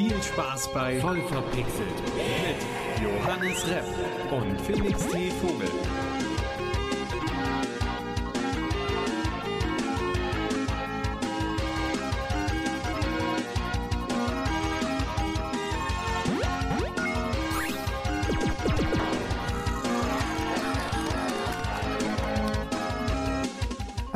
Viel Spaß bei Voll verpixelt mit Johannes Repp und Felix T. Vogel.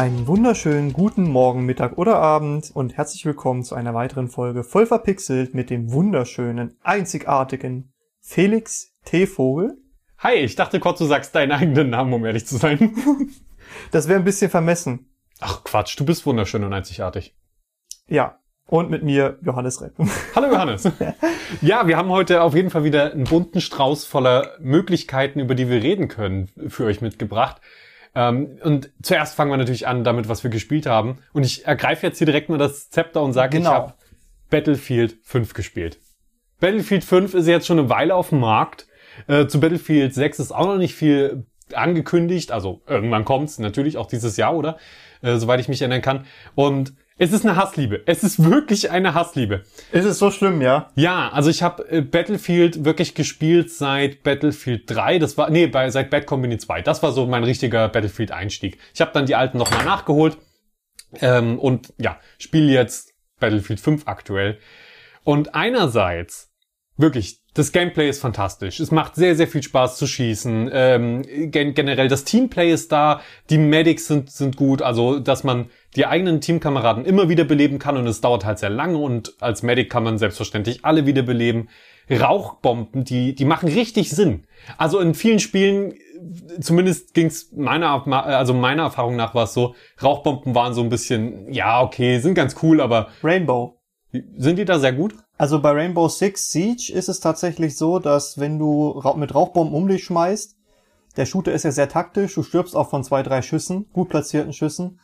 Einen wunderschönen guten Morgen, Mittag oder Abend und herzlich willkommen zu einer weiteren Folge voll verpixelt mit dem wunderschönen, einzigartigen Felix T. Vogel. Hi, ich dachte kurz, du sagst deinen eigenen Namen, um ehrlich zu sein. Das wäre ein bisschen vermessen. Ach Quatsch, du bist wunderschön und einzigartig. Ja. Und mit mir Johannes Repp. Hallo Johannes. ja, wir haben heute auf jeden Fall wieder einen bunten Strauß voller Möglichkeiten, über die wir reden können, für euch mitgebracht. Ähm, und zuerst fangen wir natürlich an damit, was wir gespielt haben. Und ich ergreife jetzt hier direkt mal das Zepter und sage, Genau. ich habe Battlefield 5 gespielt. Battlefield 5 ist jetzt schon eine Weile auf dem Markt. Äh, zu Battlefield 6 ist auch noch nicht viel angekündigt. Also irgendwann kommt's natürlich auch dieses Jahr, oder? Äh, soweit ich mich erinnern kann. Und es ist eine Hassliebe. Es ist wirklich eine Hassliebe. Ist es so schlimm, ja? Ja, also ich habe äh, Battlefield wirklich gespielt seit Battlefield 3. Das war nee, bei seit Bad Company 2. Das war so mein richtiger Battlefield Einstieg. Ich habe dann die alten nochmal nachgeholt ähm, und ja, spiele jetzt Battlefield 5 aktuell. Und einerseits wirklich das Gameplay ist fantastisch. Es macht sehr, sehr viel Spaß zu schießen. Ähm, gen generell das Teamplay ist da. Die Medics sind, sind gut. Also, dass man die eigenen Teamkameraden immer wieder beleben kann und es dauert halt sehr lange und als Medic kann man selbstverständlich alle wieder beleben. Rauchbomben, die, die machen richtig Sinn. Also in vielen Spielen, zumindest ging's meiner, also meiner Erfahrung nach war es so, Rauchbomben waren so ein bisschen, ja, okay, sind ganz cool, aber Rainbow. sind die da sehr gut? Also bei Rainbow Six Siege ist es tatsächlich so, dass wenn du mit Rauchbomben um dich schmeißt, der Shooter ist ja sehr taktisch, du stirbst auch von zwei, drei Schüssen, gut platzierten Schüssen,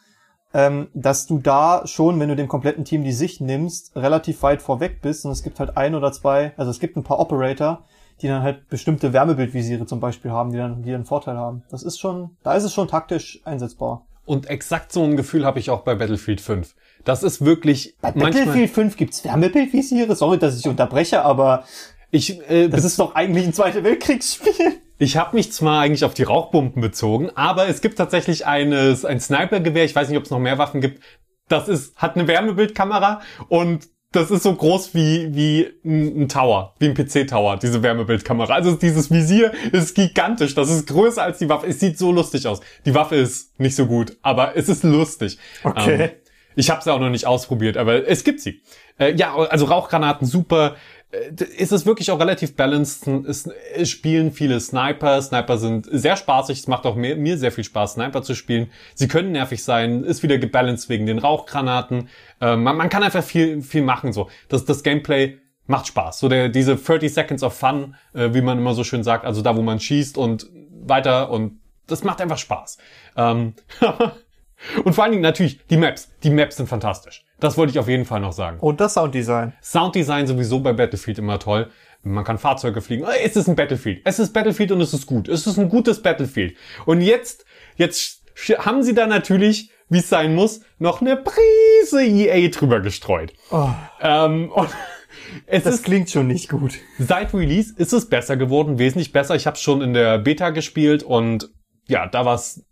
ähm, dass du da schon, wenn du dem kompletten Team die Sicht nimmst, relativ weit vorweg bist und es gibt halt ein oder zwei, also es gibt ein paar Operator, die dann halt bestimmte Wärmebildvisiere zum Beispiel haben, die dann, die einen Vorteil haben. Das ist schon, da ist es schon taktisch einsetzbar. Und exakt so ein Gefühl habe ich auch bei Battlefield 5. Das ist wirklich Bei. Battlefield 5 gibt's Wärmebildvisiere, sorry, dass ich unterbreche, aber Ich, äh, das ist doch eigentlich ein Zweite Weltkriegsspiel. ich habe mich zwar eigentlich auf die Rauchbomben bezogen, aber es gibt tatsächlich eines, ein Snipergewehr. Ich weiß nicht, ob es noch mehr Waffen gibt. Das ist hat eine Wärmebildkamera und das ist so groß wie wie ein, Tower, wie ein PC-Tower, diese Wärmebildkamera. Also dieses Visier ist gigantisch. Das ist größer als die Waffe. Es sieht so lustig aus. Die Waffe ist nicht so gut, aber es ist lustig. Okay. Ähm, ich habe sie auch noch nicht ausprobiert, aber es gibt sie. Äh, ja, also Rauchgranaten super. Äh, ist es wirklich auch relativ balanced. Es, spielen viele Sniper. Sniper sind sehr spaßig. Es macht auch mir, mir sehr viel Spaß, Sniper zu spielen. Sie können nervig sein. Ist wieder gebalanced wegen den Rauchgranaten. Äh, man, man kann einfach viel, viel machen. So, das, das Gameplay macht Spaß. So der, diese 30 Seconds of Fun, äh, wie man immer so schön sagt. Also da, wo man schießt und weiter und das macht einfach Spaß. Ähm, und vor allen Dingen natürlich die Maps. Die Maps sind fantastisch. Das wollte ich auf jeden Fall noch sagen. Und das Sounddesign. Sounddesign sowieso bei Battlefield immer toll. Man kann Fahrzeuge fliegen. Es ist ein Battlefield. Es ist Battlefield und es ist gut. Es ist ein gutes Battlefield. Und jetzt, jetzt haben sie da natürlich, wie es sein muss, noch eine Prise EA drüber gestreut. Oh, Ähm, und es das ist klingt schon nicht gut. Seit Release ist es besser geworden, wesentlich besser. Ich habe schon in der Beta gespielt und ja, da war es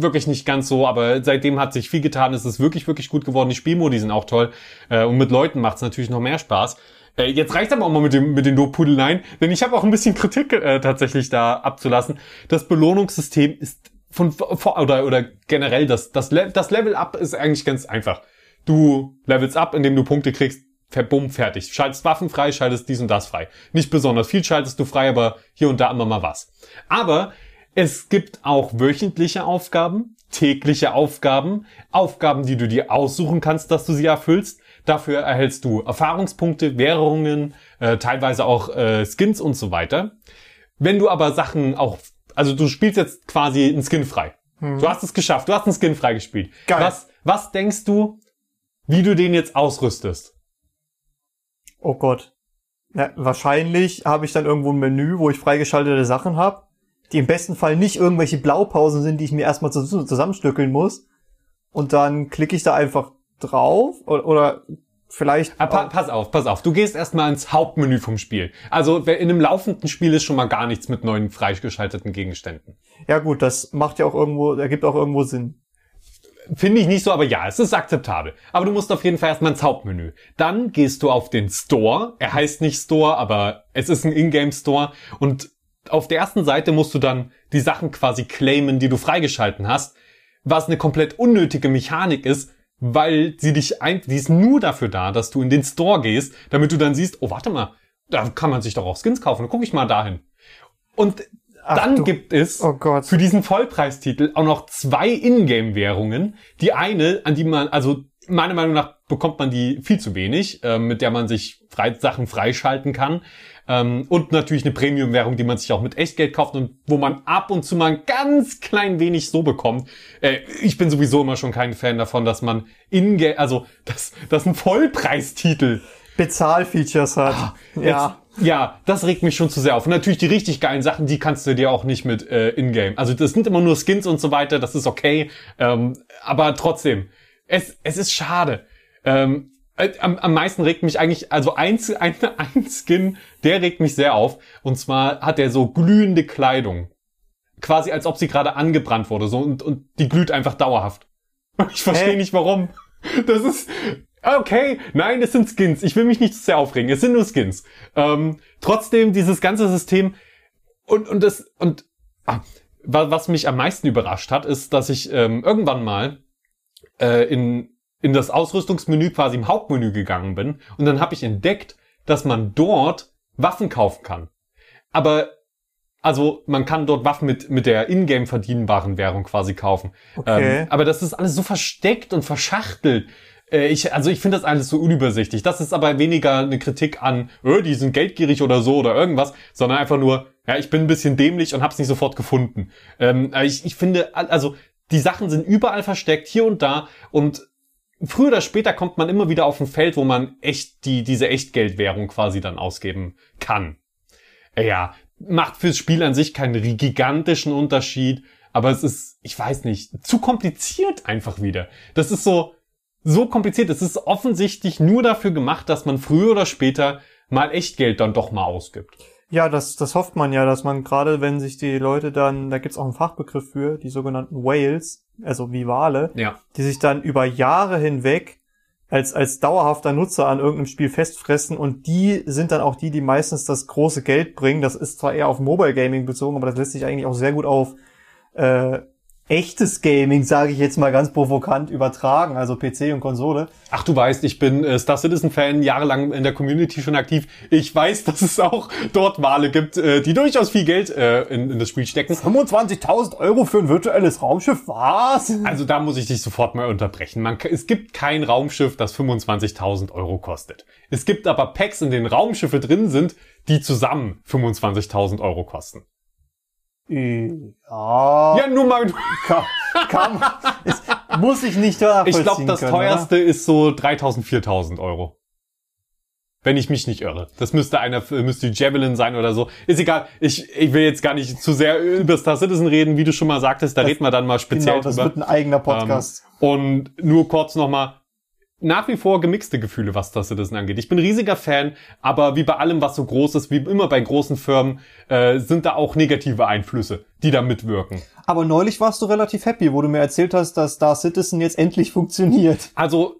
wirklich nicht ganz so, aber seitdem hat sich viel getan. Es ist wirklich, wirklich gut geworden. Die Spielmodi sind auch toll äh, und mit Leuten macht es natürlich noch mehr Spaß. Äh, jetzt reicht aber auch mal mit dem mit den Lobpudeleien, denn ich habe auch ein bisschen Kritik äh, tatsächlich da abzulassen. Das Belohnungssystem ist von oder oder generell das das Le das Level Up ist eigentlich ganz einfach. Du levelst up, indem du Punkte kriegst, verbumm, fertig. Schaltest Waffen frei, schaltest dies und das frei. Nicht besonders viel schaltest du frei, aber hier und da immer mal was. Aber es gibt auch wöchentliche Aufgaben, tägliche Aufgaben, Aufgaben, die du dir aussuchen kannst, dass du sie erfüllst. Dafür erhältst du Erfahrungspunkte, Währungen, äh, teilweise auch äh, Skins und so weiter. Wenn du aber Sachen auch, also du spielst jetzt quasi einen Skin frei. Du hast es geschafft, du hast einen Skin frei gespielt. Geil. Was, was denkst du, wie du den jetzt ausrüstest? Oh Gott. Ja, wahrscheinlich habe ich dann irgendwo ein Menü, wo ich freigeschaltete Sachen habe, die im besten Fall nicht irgendwelche Blaupausen sind, die ich mir erstmal zus- zusammenstückeln muss. Und dann klicke ich da einfach drauf oder, oder vielleicht. Ah, pa pass auf, pass auf. Du gehst erstmal ins Hauptmenü vom Spiel. Also in einem laufenden Spiel ist schon mal gar nichts mit neuen freigeschalteten Gegenständen. Ja gut, das macht ja auch irgendwo, ergibt auch irgendwo Sinn. Finde ich nicht so, aber ja, es ist akzeptabel. Aber du musst auf jeden Fall erstmal ins Hauptmenü. Dann gehst du auf den Store. Er heißt nicht Store, aber es ist ein Ingame Store. Und auf der ersten Seite musst du dann die Sachen quasi claimen, die du freigeschalten hast. Was eine komplett unnötige Mechanik ist, weil sie dich ein, die ist nur dafür da, dass du in den Store gehst, damit du dann siehst, oh, warte mal, da kann man sich doch auch Skins kaufen. Dann guck ich mal dahin. Und Ach dann du- gibt es Oh für diesen Vollpreistitel auch noch zwei Ingame-Währungen. Die eine, an die man, also meiner Meinung nach bekommt man die viel zu wenig, äh, mit der man sich frei, Sachen freischalten kann. Ähm, und natürlich eine Premium-Währung, die man sich auch mit Echtgeld kauft und wo man ab und zu mal ein ganz klein wenig so bekommt. Äh, ich bin sowieso immer schon kein Fan davon, dass man Ingame, also dass, dass ein Vollpreistitel Bezahlfeatures hat. ja. Jetzt, ja, das regt mich schon zu sehr auf. Und natürlich die richtig geilen Sachen, die kannst du dir auch nicht mit äh, Ingame. Also das sind immer nur Skins und so weiter, das ist okay. Ähm, aber trotzdem, es, es ist schade. Ähm, äh, am, am meisten regt mich eigentlich, also ein, ein, ein Skin, der regt mich sehr auf. Und zwar hat er so glühende Kleidung. Quasi als ob sie gerade angebrannt wurde. So, und, und die glüht einfach dauerhaft. Ich verstehe nicht warum. Das ist. Okay, nein, das sind Skins. Ich will mich nicht zu sehr aufregen. Es sind nur Skins. Ähm, trotzdem, dieses ganze System und, und das, und ah, wa- was mich am meisten überrascht hat, ist, dass ich ähm, irgendwann mal äh, in, in das Ausrüstungsmenü quasi im Hauptmenü gegangen bin und dann habe ich entdeckt, dass man dort Waffen kaufen kann. Aber also man kann dort Waffen mit, mit der ingame verdienbaren Währung quasi kaufen. Okay. Ähm, aber das ist alles so versteckt und verschachtelt. Äh, Ich, also ich finde das alles so unübersichtlich. Das ist aber weniger eine Kritik an, öh, die sind geldgierig oder so oder irgendwas, sondern einfach nur, ja, ich bin ein bisschen dämlich und hab's nicht sofort gefunden. Ähm, ich, ich finde, al- also die Sachen sind überall versteckt, hier und da und früher oder später kommt man immer wieder auf ein Feld, wo man echt die, diese Echtgeldwährung quasi dann ausgeben kann. Äh, Ja, macht fürs Spiel an sich keinen gigantischen Unterschied, aber es ist, ich weiß nicht, zu kompliziert einfach wieder. Das ist so, so kompliziert. Es ist offensichtlich nur dafür gemacht, dass man früher oder später mal Echtgeld dann doch mal ausgibt. Ja, das, das hofft man ja, dass man gerade, wenn sich die Leute dann, da gibt's auch einen Fachbegriff für, die sogenannten Whales, also wie Wale, Ja. die sich dann über Jahre hinweg als, als dauerhafter Nutzer an irgendeinem Spiel festfressen und die sind dann auch die, die meistens das große Geld bringen. Das ist zwar eher auf Mobile Gaming bezogen, aber das lässt sich eigentlich auch sehr gut auf äh, echtes Gaming, sage ich jetzt mal ganz provokant, übertragen, also PC und Konsole. Ach, du weißt, ich bin äh, Star Citizen Fan, jahrelang in der Community schon aktiv. Ich weiß, dass es auch dort Wale gibt, äh, die durchaus viel Geld äh, in, in das Spiel stecken. 25.000 Euro für ein virtuelles Raumschiff, was? Also da muss ich dich sofort mal unterbrechen. Man, es gibt kein Raumschiff, das 25.000 Euro kostet. Es gibt aber Packs, in denen Raumschiffe drin sind, die zusammen 25.000 Euro kosten. Ja, Ja, nur mal. kann, kann, es muss ich nicht Ich nachvollziehen glaube, das können, teuerste ist so 3.000, 4.000 Euro. Wenn ich mich nicht irre. Das müsste einer, müsste die Javelin sein oder so. Ist egal. Ich, ich will jetzt gar nicht zu sehr über Star Citizen reden, wie du schon mal sagtest. Da reden wir dann mal Oder? speziell Genau, das drüber. wird ein eigener Podcast. Ähm, und nur kurz nochmal, nach wie vor gemixte Gefühle, was Star Citizen angeht. Ich bin riesiger Fan, aber wie bei allem, was so groß ist, wie immer bei großen Firmen, äh, sind da auch negative Einflüsse, die da mitwirken. Aber neulich warst du relativ happy, wo du mir erzählt hast, dass Star Citizen jetzt endlich funktioniert. Also,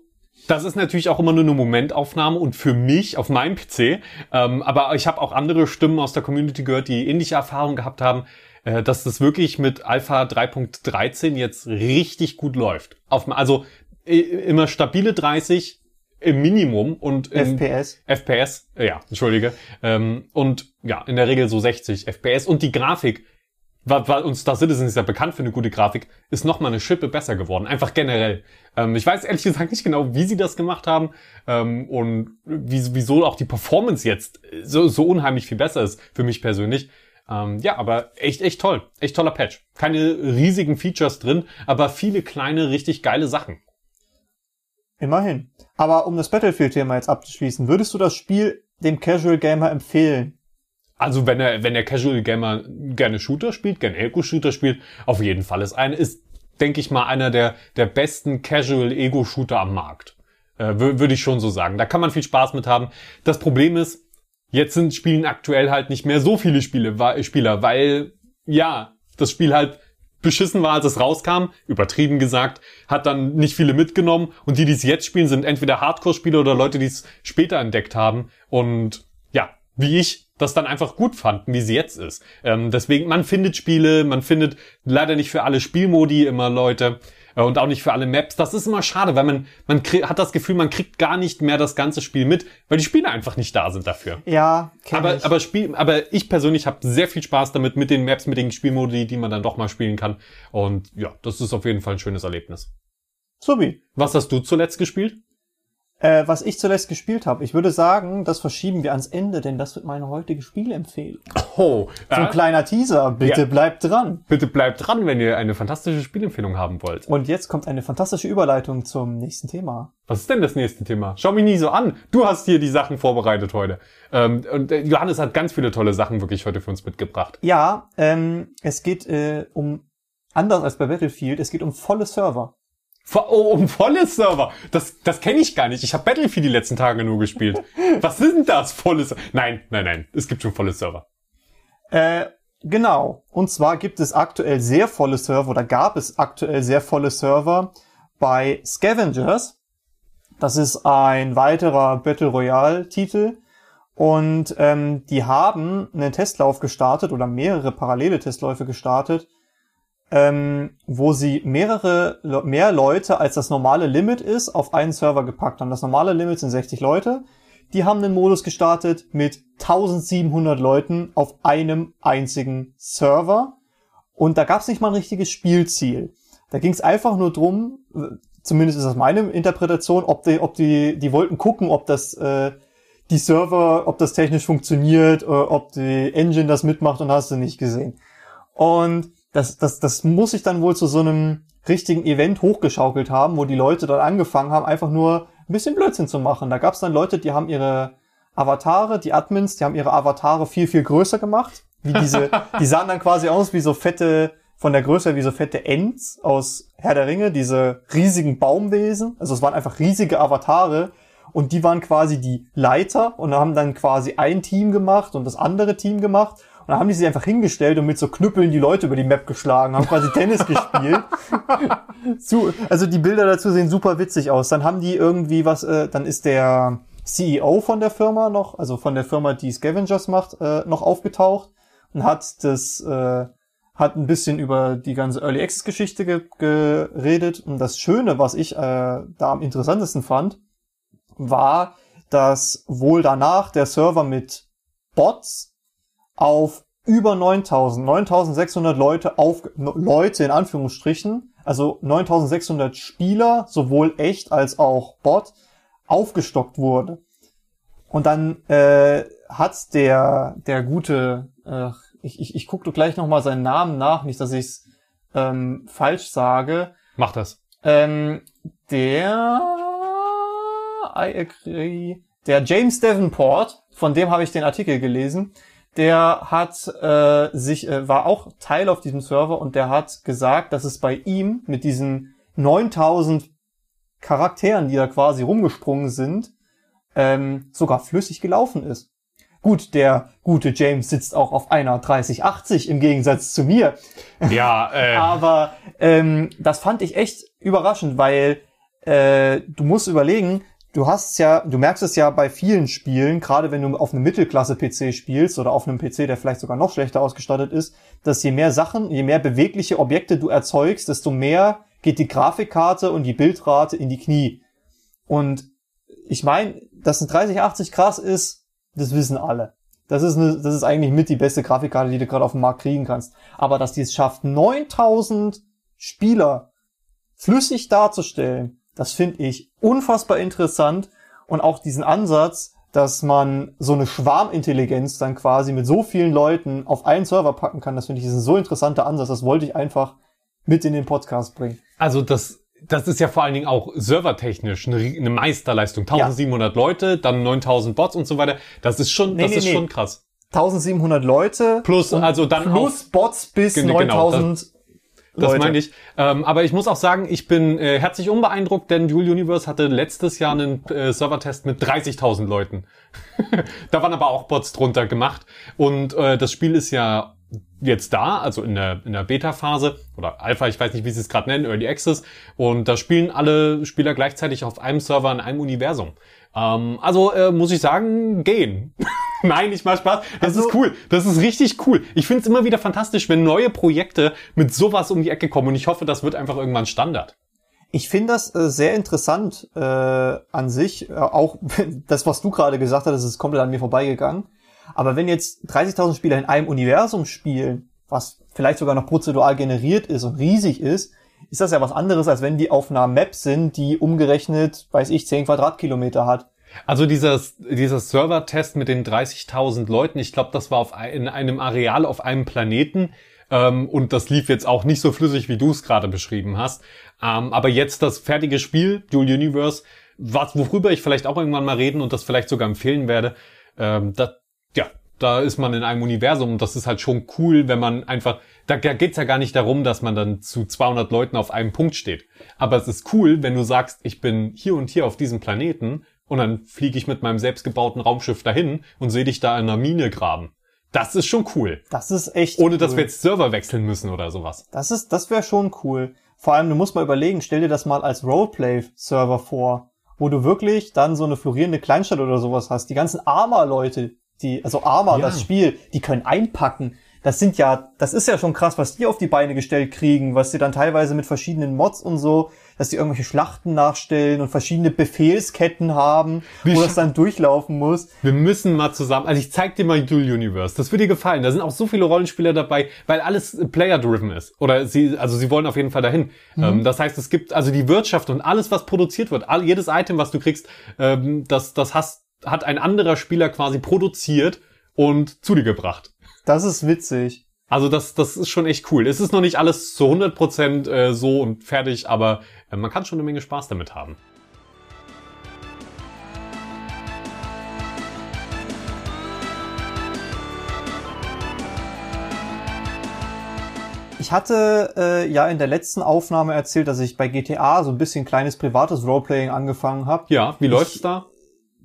das ist natürlich auch immer nur eine Momentaufnahme und für mich auf meinem PC. Ähm, aber ich habe auch andere Stimmen aus der Community gehört, die ähnliche Erfahrungen gehabt haben, äh, dass das wirklich mit Alpha 3.13 jetzt richtig gut läuft. Auf, also immer stabile 30 im Minimum und FPS. FPS, äh, ja, entschuldige. Ähm, und ja, in der Regel so 60 FPS. Und die Grafik, war, und Star Citizen ist ja bekannt für eine gute Grafik, ist noch mal eine Schippe besser geworden. Einfach generell. Ähm, ich weiß ehrlich gesagt nicht genau, wie sie das gemacht haben ähm, und wie, wieso auch die Performance jetzt so, so unheimlich viel besser ist für mich persönlich. Ähm, ja, aber echt, echt toll. Echt toller Patch. Keine riesigen Features drin, aber viele kleine, richtig geile Sachen. Immerhin. Aber um das Battlefield-Thema jetzt abzuschließen, würdest du das Spiel dem Casual Gamer empfehlen? Also wenn er, wenn der Casual Gamer gerne Shooter spielt, gerne Ego-Shooter spielt, auf jeden Fall ist ein, ist, denke ich mal, einer der, der besten Casual Ego-Shooter am Markt. Äh, Würde ich schon so sagen. Da kann man viel Spaß mit haben. Das Problem ist, jetzt sind spielen aktuell halt nicht mehr so viele Spiele, Spieler, weil ja, das Spiel halt beschissen war, als es rauskam, übertrieben gesagt, hat dann nicht viele mitgenommen. Und die, die es jetzt spielen, sind entweder Hardcore-Spieler oder Leute, die es später entdeckt haben. Und ja, wie ich das dann einfach gut fanden, wie sie jetzt ist. Ähm, deswegen, man findet Spiele, man findet leider nicht für alle Spielmodi immer Leute und auch nicht für alle Maps. Das ist immer schade, weil man, man hat das Gefühl, man kriegt gar nicht mehr das ganze Spiel mit, weil die Spiele einfach nicht da sind dafür. Ja, Aber, ich. aber, Spiel, aber ich persönlich habe sehr viel Spaß damit, mit den Maps, mit den Spielmodi, die man dann doch mal spielen kann. Und ja, das ist auf jeden Fall ein schönes Erlebnis. Subi. Was hast du zuletzt gespielt? Äh, was ich zuletzt gespielt habe, ich würde sagen, das verschieben wir ans Ende, denn das wird meine heutige Spielempfehlung. Oh, So ein äh, kleiner Teaser, bitte Ja. bleibt dran. bitte bleibt dran, wenn ihr eine fantastische Spielempfehlung haben wollt. Und jetzt kommt eine fantastische Überleitung zum nächsten Thema. Was ist denn das nächste Thema? Schau mich nie so an. Du hast hier die Sachen vorbereitet heute. Ähm, und äh, Johannes hat ganz viele tolle Sachen wirklich heute für uns mitgebracht. Ja, ähm, es geht äh, um, anders als bei Battlefield, es geht um volle Server. Oh, um volle Server. Das, das kenne ich gar nicht. Ich habe Battlefield die letzten Tage nur gespielt. Was sind das? Volle Server? Nein, nein, nein. Es gibt schon volle Server. Äh, genau. Und zwar gibt es aktuell sehr volle Server oder gab es aktuell sehr volle Server bei Scavengers. Das ist ein weiterer Battle Royale Titel. Und ähm, die haben einen Testlauf gestartet oder mehrere parallele Testläufe gestartet, ähm, wo sie mehrere mehr Leute als das normale Limit ist auf einen Server gepackt haben. Das normale Limit sind 60 Leute. Die haben einen Modus gestartet mit 1700 Leuten auf einem einzigen Server. Und da gab es nicht mal ein richtiges Spielziel. Da ging es einfach nur drum, zumindest ist das meine Interpretation, ob die, ob die, die wollten gucken, ob das äh, die Server, ob das technisch funktioniert, äh, ob die Engine das mitmacht und hast du nicht gesehen. Und das, das, das muss sich dann wohl zu so einem richtigen Event hochgeschaukelt haben, wo die Leute dann angefangen haben, einfach nur ein bisschen Blödsinn zu machen. Da gab es dann Leute, die haben ihre Avatare, die Admins, die haben ihre Avatare viel, viel größer gemacht. Wie diese, die sahen dann quasi aus wie so fette, von der Größe her wie so fette Ents aus Herr der Ringe, diese riesigen Baumwesen. Also es waren einfach riesige Avatare und die waren quasi die Leiter und haben dann quasi ein Team gemacht und das andere Team gemacht. Und dann haben die sich einfach hingestellt und mit so Knüppeln die Leute über die Map geschlagen, haben quasi Tennis gespielt. Zu, also die Bilder dazu sehen super witzig aus. Dann haben die irgendwie was, äh, dann ist der CEO von der Firma noch, also von der Firma, die Scavengers macht, äh, noch aufgetaucht und hat das, äh, hat ein bisschen über die ganze Early Access Geschichte ge geredet. Und das Schöne, was ich äh, da am interessantesten fand, war, dass wohl danach der Server mit Bots auf über 9000, 9600 Leute auf, Leute in Anführungsstrichen, also 9600 Spieler, sowohl echt als auch Bot, aufgestockt wurde. Und dann äh, hat der, der gute, äh, ich, ich, ich gucke gleich nochmal seinen Namen nach, nicht, dass ich es ähm, falsch sage, Mach das. ähm, der, I agree, der James Davenport, von dem habe ich den Artikel gelesen, der hat äh, sich, äh, war auch Teil auf diesem Server und der hat gesagt, dass es bei ihm mit diesen 9000 Charakteren, die da quasi rumgesprungen sind, ähm, sogar flüssig gelaufen ist. Gut, der gute James sitzt auch auf einer 3080 im Gegensatz zu mir. Ja, äh, Aber ähm, das fand ich echt überraschend, weil äh, du musst überlegen, du hast ja, du merkst es ja bei vielen Spielen, gerade wenn du auf einem Mittelklasse-PC spielst oder auf einem PC, der vielleicht sogar noch schlechter ausgestattet ist, dass je mehr Sachen, je mehr bewegliche Objekte du erzeugst, desto mehr geht die Grafikkarte und die Bildrate in die Knie. Und ich meine, dass eine 3080 krass ist, das wissen alle. Das ist, eine, das ist eigentlich mit die beste Grafikkarte, die du gerade auf dem Markt kriegen kannst. Aber dass die es schafft, 9000 Spieler flüssig darzustellen, das finde ich unfassbar interessant. Und auch diesen Ansatz, dass man so eine Schwarmintelligenz dann quasi mit so vielen Leuten auf einen Server packen kann, das finde ich ist ein so interessanter Ansatz. Das wollte ich einfach mit in den Podcast bringen. also das, das ist ja vor allen Dingen auch servertechnisch eine, eine Meisterleistung. 1700 Leute, dann 9000 Bots und so weiter. Das ist schon, Nee, das nee, ist nee. schon krass. 1700 Leute Plus, also dann plus Bots bis Genau, 9000. Das Leute. meine ich. Ähm, aber ich muss auch sagen, ich bin äh, herzlich unbeeindruckt, denn Dual Universe hatte letztes Jahr einen äh, Servertest mit 30.000 Leuten. da waren aber auch Bots drunter gemacht. Und äh, das Spiel ist ja jetzt da, also in der, in der Beta-Phase oder Alpha, ich weiß nicht, wie sie es gerade nennen, Early Access. Und da spielen alle Spieler gleichzeitig auf einem Server in einem Universum. Ähm, also äh, muss ich sagen, gehen. Nein, ich mach Spaß. Das Also- ist cool. Das ist richtig cool. Ich finde es immer wieder fantastisch, wenn neue Projekte mit sowas um die Ecke kommen. Und ich hoffe, das wird einfach irgendwann Standard. Ich finde das äh, sehr interessant äh, an sich. Äh, auch das, was du gerade gesagt hast, ist komplett an mir vorbeigegangen. Aber wenn jetzt 30.000 Spieler in einem Universum spielen, was vielleicht sogar noch prozedural generiert ist und riesig ist, ist das ja was anderes, als wenn die auf einer Map sind, die umgerechnet, weiß ich, 10 Quadratkilometer hat. Also dieser, dieser Server-Test mit den 30.000 Leuten, ich glaube, das war auf, in einem Areal auf einem Planeten. Ähm, und das lief jetzt auch nicht so flüssig, wie du es gerade beschrieben hast. Ähm, aber jetzt das fertige Spiel, Dual Universe, was, worüber ich vielleicht auch irgendwann mal reden und das vielleicht sogar empfehlen werde, ähm, da, ja, da ist man in einem Universum und das ist halt schon cool, wenn man einfach, da geht's ja gar nicht darum, dass man dann zu 200 Leuten auf einem Punkt steht. Aber es ist cool, wenn du sagst, ich bin hier und hier auf diesem Planeten und dann fliege ich mit meinem selbstgebauten Raumschiff dahin und sehe dich da in einer Mine graben. Das ist schon cool. Das ist echt Ohne dass cool. wir jetzt Server wechseln müssen oder sowas. Das ist, das wäre schon cool. Vor allem, du musst mal überlegen, stell dir das mal als Roleplay-Server vor, wo du wirklich dann so eine florierende Kleinstadt oder sowas hast. Die ganzen Arma-Leute, die, also Arma, Ja. das Spiel, die können einpacken. Das sind ja, das ist ja schon krass, was die auf die Beine gestellt kriegen, was sie dann teilweise mit verschiedenen Mods und so, dass die irgendwelche Schlachten nachstellen und verschiedene Befehlsketten haben, Wie wo das dann durchlaufen muss. Wir müssen mal zusammen, also ich zeig dir mal Dual Universe. Das wird dir gefallen. Da sind auch so viele Rollenspieler dabei, weil alles Player-driven ist. Oder sie, also sie wollen auf jeden Fall dahin. Ähm, das heißt, es gibt also die Wirtschaft und alles, was produziert wird, all, jedes Item, was du kriegst, ähm, das, das hast, hat ein anderer Spieler quasi produziert und zu dir gebracht. Das ist witzig. Also das, das ist schon echt cool. Es ist noch nicht alles zu 100% äh, so und fertig, aber äh, man kann schon eine Menge Spaß damit haben. Ich hatte äh, ja in der letzten Aufnahme erzählt, dass ich bei GTA so ein bisschen kleines privates Roleplaying angefangen habe. Ja, wie läuft's da?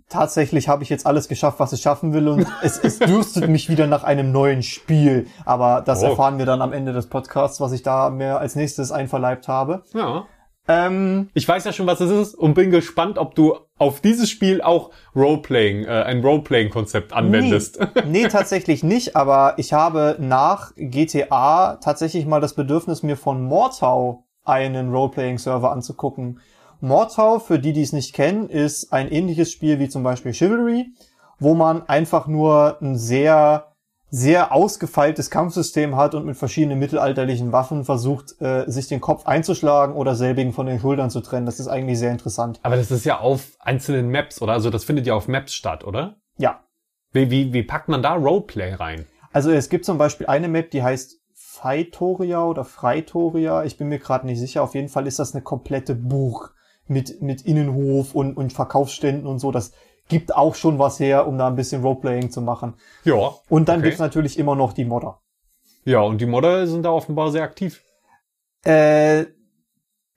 Tatsächlich habe ich jetzt alles geschafft, was ich schaffen will und es, es dürstet mich wieder nach einem neuen Spiel. Aber das Oh. erfahren wir dann am Ende des Podcasts, was ich da mir als nächstes einverleibt habe. Ja. Ähm, Ich weiß ja schon, was es ist und bin gespannt, ob du auf dieses Spiel auch Roleplaying, äh, ein Roleplaying-Konzept anwendest. Nee, nee, tatsächlich nicht, aber ich habe nach GTA tatsächlich mal das Bedürfnis, mir von Mortau einen Roleplaying-Server anzugucken. Mortau, für die, die es nicht kennen, ist ein ähnliches Spiel wie zum Beispiel Chivalry, wo man einfach nur ein sehr, sehr ausgefeiltes Kampfsystem hat und mit verschiedenen mittelalterlichen Waffen versucht, äh, sich den Kopf einzuschlagen oder selbigen von den Schultern zu trennen. Das ist eigentlich sehr interessant. Aber das ist ja auf einzelnen Maps, oder? Also das findet ja auf Maps statt, oder? Ja, Wie, wie, wie packt man da Roleplay rein? Also es gibt zum Beispiel eine Map, die heißt Feitoria oder Freitoria. Ich bin mir gerade nicht sicher. Auf jeden Fall ist das eine komplette Burg mit, mit Innenhof und, und Verkaufsständen und so. Das gibt auch schon was her, um da ein bisschen Roleplaying zu machen. Ja. Und dann Okay. gibt's natürlich immer noch die Modder. Ja, und die Modder sind da offenbar sehr aktiv. Äh,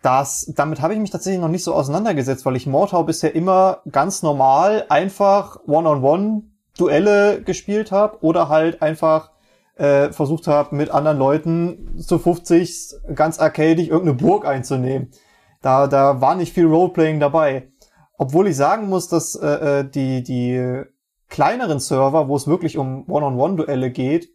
das, damit habe ich mich tatsächlich noch nicht so auseinandergesetzt, weil ich Mordhau bisher immer ganz normal einfach One-on-One-Duelle gespielt habe oder halt einfach äh, versucht habe, mit anderen Leuten zu 50 ganz arcadig irgendeine Burg einzunehmen. Da, da war nicht viel Roleplaying dabei. Obwohl ich sagen muss, dass äh, äh, die, die kleineren Server, wo es wirklich um One-on-One-Duelle geht,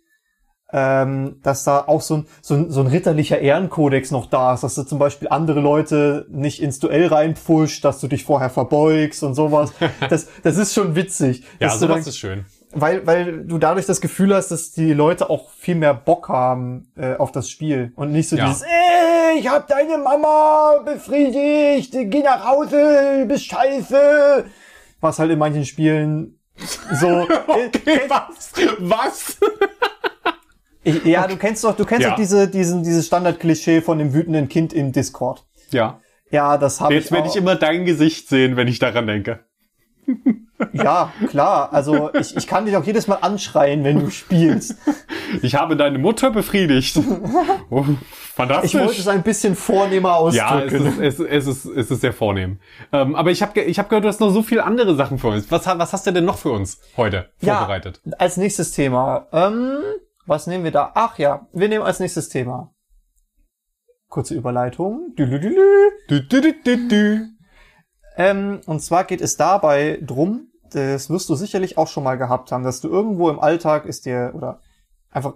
ähm, dass da auch so ein, so, ein, so ein ritterlicher Ehrenkodex noch da ist, dass du zum Beispiel andere Leute nicht ins Duell reinpfuscht, dass du dich vorher verbeugst und sowas. Das, das ist schon witzig. Ja, sowas dann, ist schön. Weil, weil du dadurch das Gefühl hast, dass die Leute auch viel mehr Bock haben äh, auf das Spiel und nicht so Ja. dieses, ey, ich hab deine Mama befriedigt, geh nach Hause, du bist scheiße. Was halt in manchen Spielen so, Okay, was? Was? Ich, ja, du kennst doch, du kennst Ja. doch diese, diesen, dieses Standardklischee von dem wütenden Kind im Discord. Ja. Ja, das habe ich. Jetzt werde ich immer dein Gesicht sehen, wenn ich daran denke. Ja, klar. Also ich, ich kann dich auch jedes Mal anschreien, wenn du spielst. Ich habe deine Mutter befriedigt. Oh, fantastisch. Ich wollte es ein bisschen vornehmer ja, es ausdrücken. ist, es, ist, es ist sehr vornehm. Ähm, aber ich habe ich hab gehört, du hast noch so viele andere Sachen für uns. Was, was hast du denn noch für uns heute vorbereitet? Ja, als nächstes Thema. Ähm, was nehmen wir da? Ach ja, wir nehmen als nächstes Thema. Kurze Überleitung. Dülülülü. Du, du, du, du, du. Ähm, und zwar geht es dabei drum, das wirst du sicherlich auch schon mal gehabt haben, dass du irgendwo im Alltag ist dir, oder einfach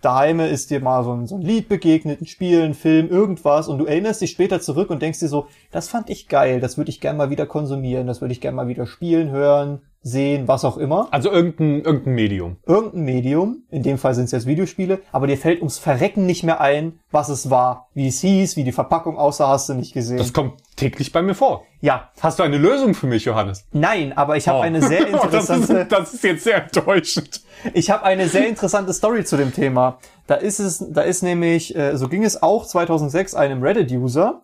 daheim ist dir mal so ein, so ein Lied begegnet, ein Spiel, ein Film, irgendwas, und du erinnerst dich später zurück und denkst dir so, das fand ich geil, das würde ich gern mal wieder konsumieren, das würde ich gern mal wieder spielen, hören, sehen, was auch immer. Also irgendein, irgendein Medium. Irgendein Medium, in dem Fall sind es jetzt Videospiele, aber dir fällt ums Verrecken nicht mehr ein, was es war, wie es hieß, wie die Verpackung aussah, hast du nicht gesehen. Das kommt täglich bei mir vor. ja, Hast du eine Lösung für mich, Johannes? nein, aber ich habe Oh. eine sehr das, interessante... ist, das ist jetzt sehr enttäuschend. Ich habe eine sehr interessante Story zu dem Thema. Da ist es, da ist nämlich, äh, so ging es auch 2006 einem Reddit-User,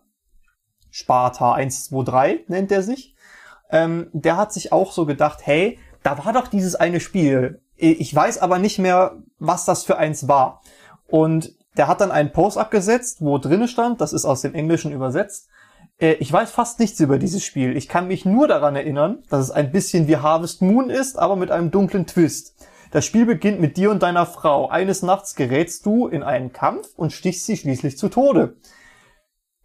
Sparta123 nennt er sich, ähm, der hat sich auch so gedacht, hey, da war doch dieses eine Spiel. Ich weiß aber nicht mehr, was das für eins war. Und der hat dann einen Post abgesetzt, wo drinne stand, das ist aus dem Englischen übersetzt, äh, ich weiß fast nichts über dieses Spiel. Ich kann mich nur daran erinnern, dass es ein bisschen wie Harvest Moon ist, aber mit einem dunklen Twist. Das Spiel beginnt mit dir und deiner Frau. Eines Nachts gerätst du in einen Kampf und stichst sie schließlich zu Tode.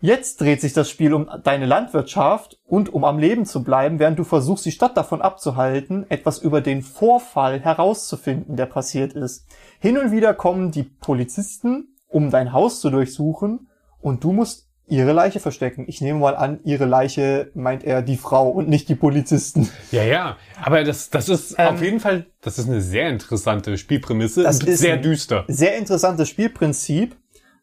Jetzt dreht sich das Spiel um deine Landwirtschaft und um am Leben zu bleiben, während du versuchst, die Stadt davon abzuhalten, etwas über den Vorfall herauszufinden, der passiert ist. Hin und wieder kommen die Polizisten, um dein Haus zu durchsuchen, und du musst ihre Leiche verstecken. Ich nehme mal an, ihre Leiche meint er die Frau und nicht die Polizisten. Ja, ja. Aber das, das ist Ähm, auf jeden Fall, das ist eine sehr interessante Spielprämisse. Das ist sehr düster. Sehr interessantes Spielprinzip.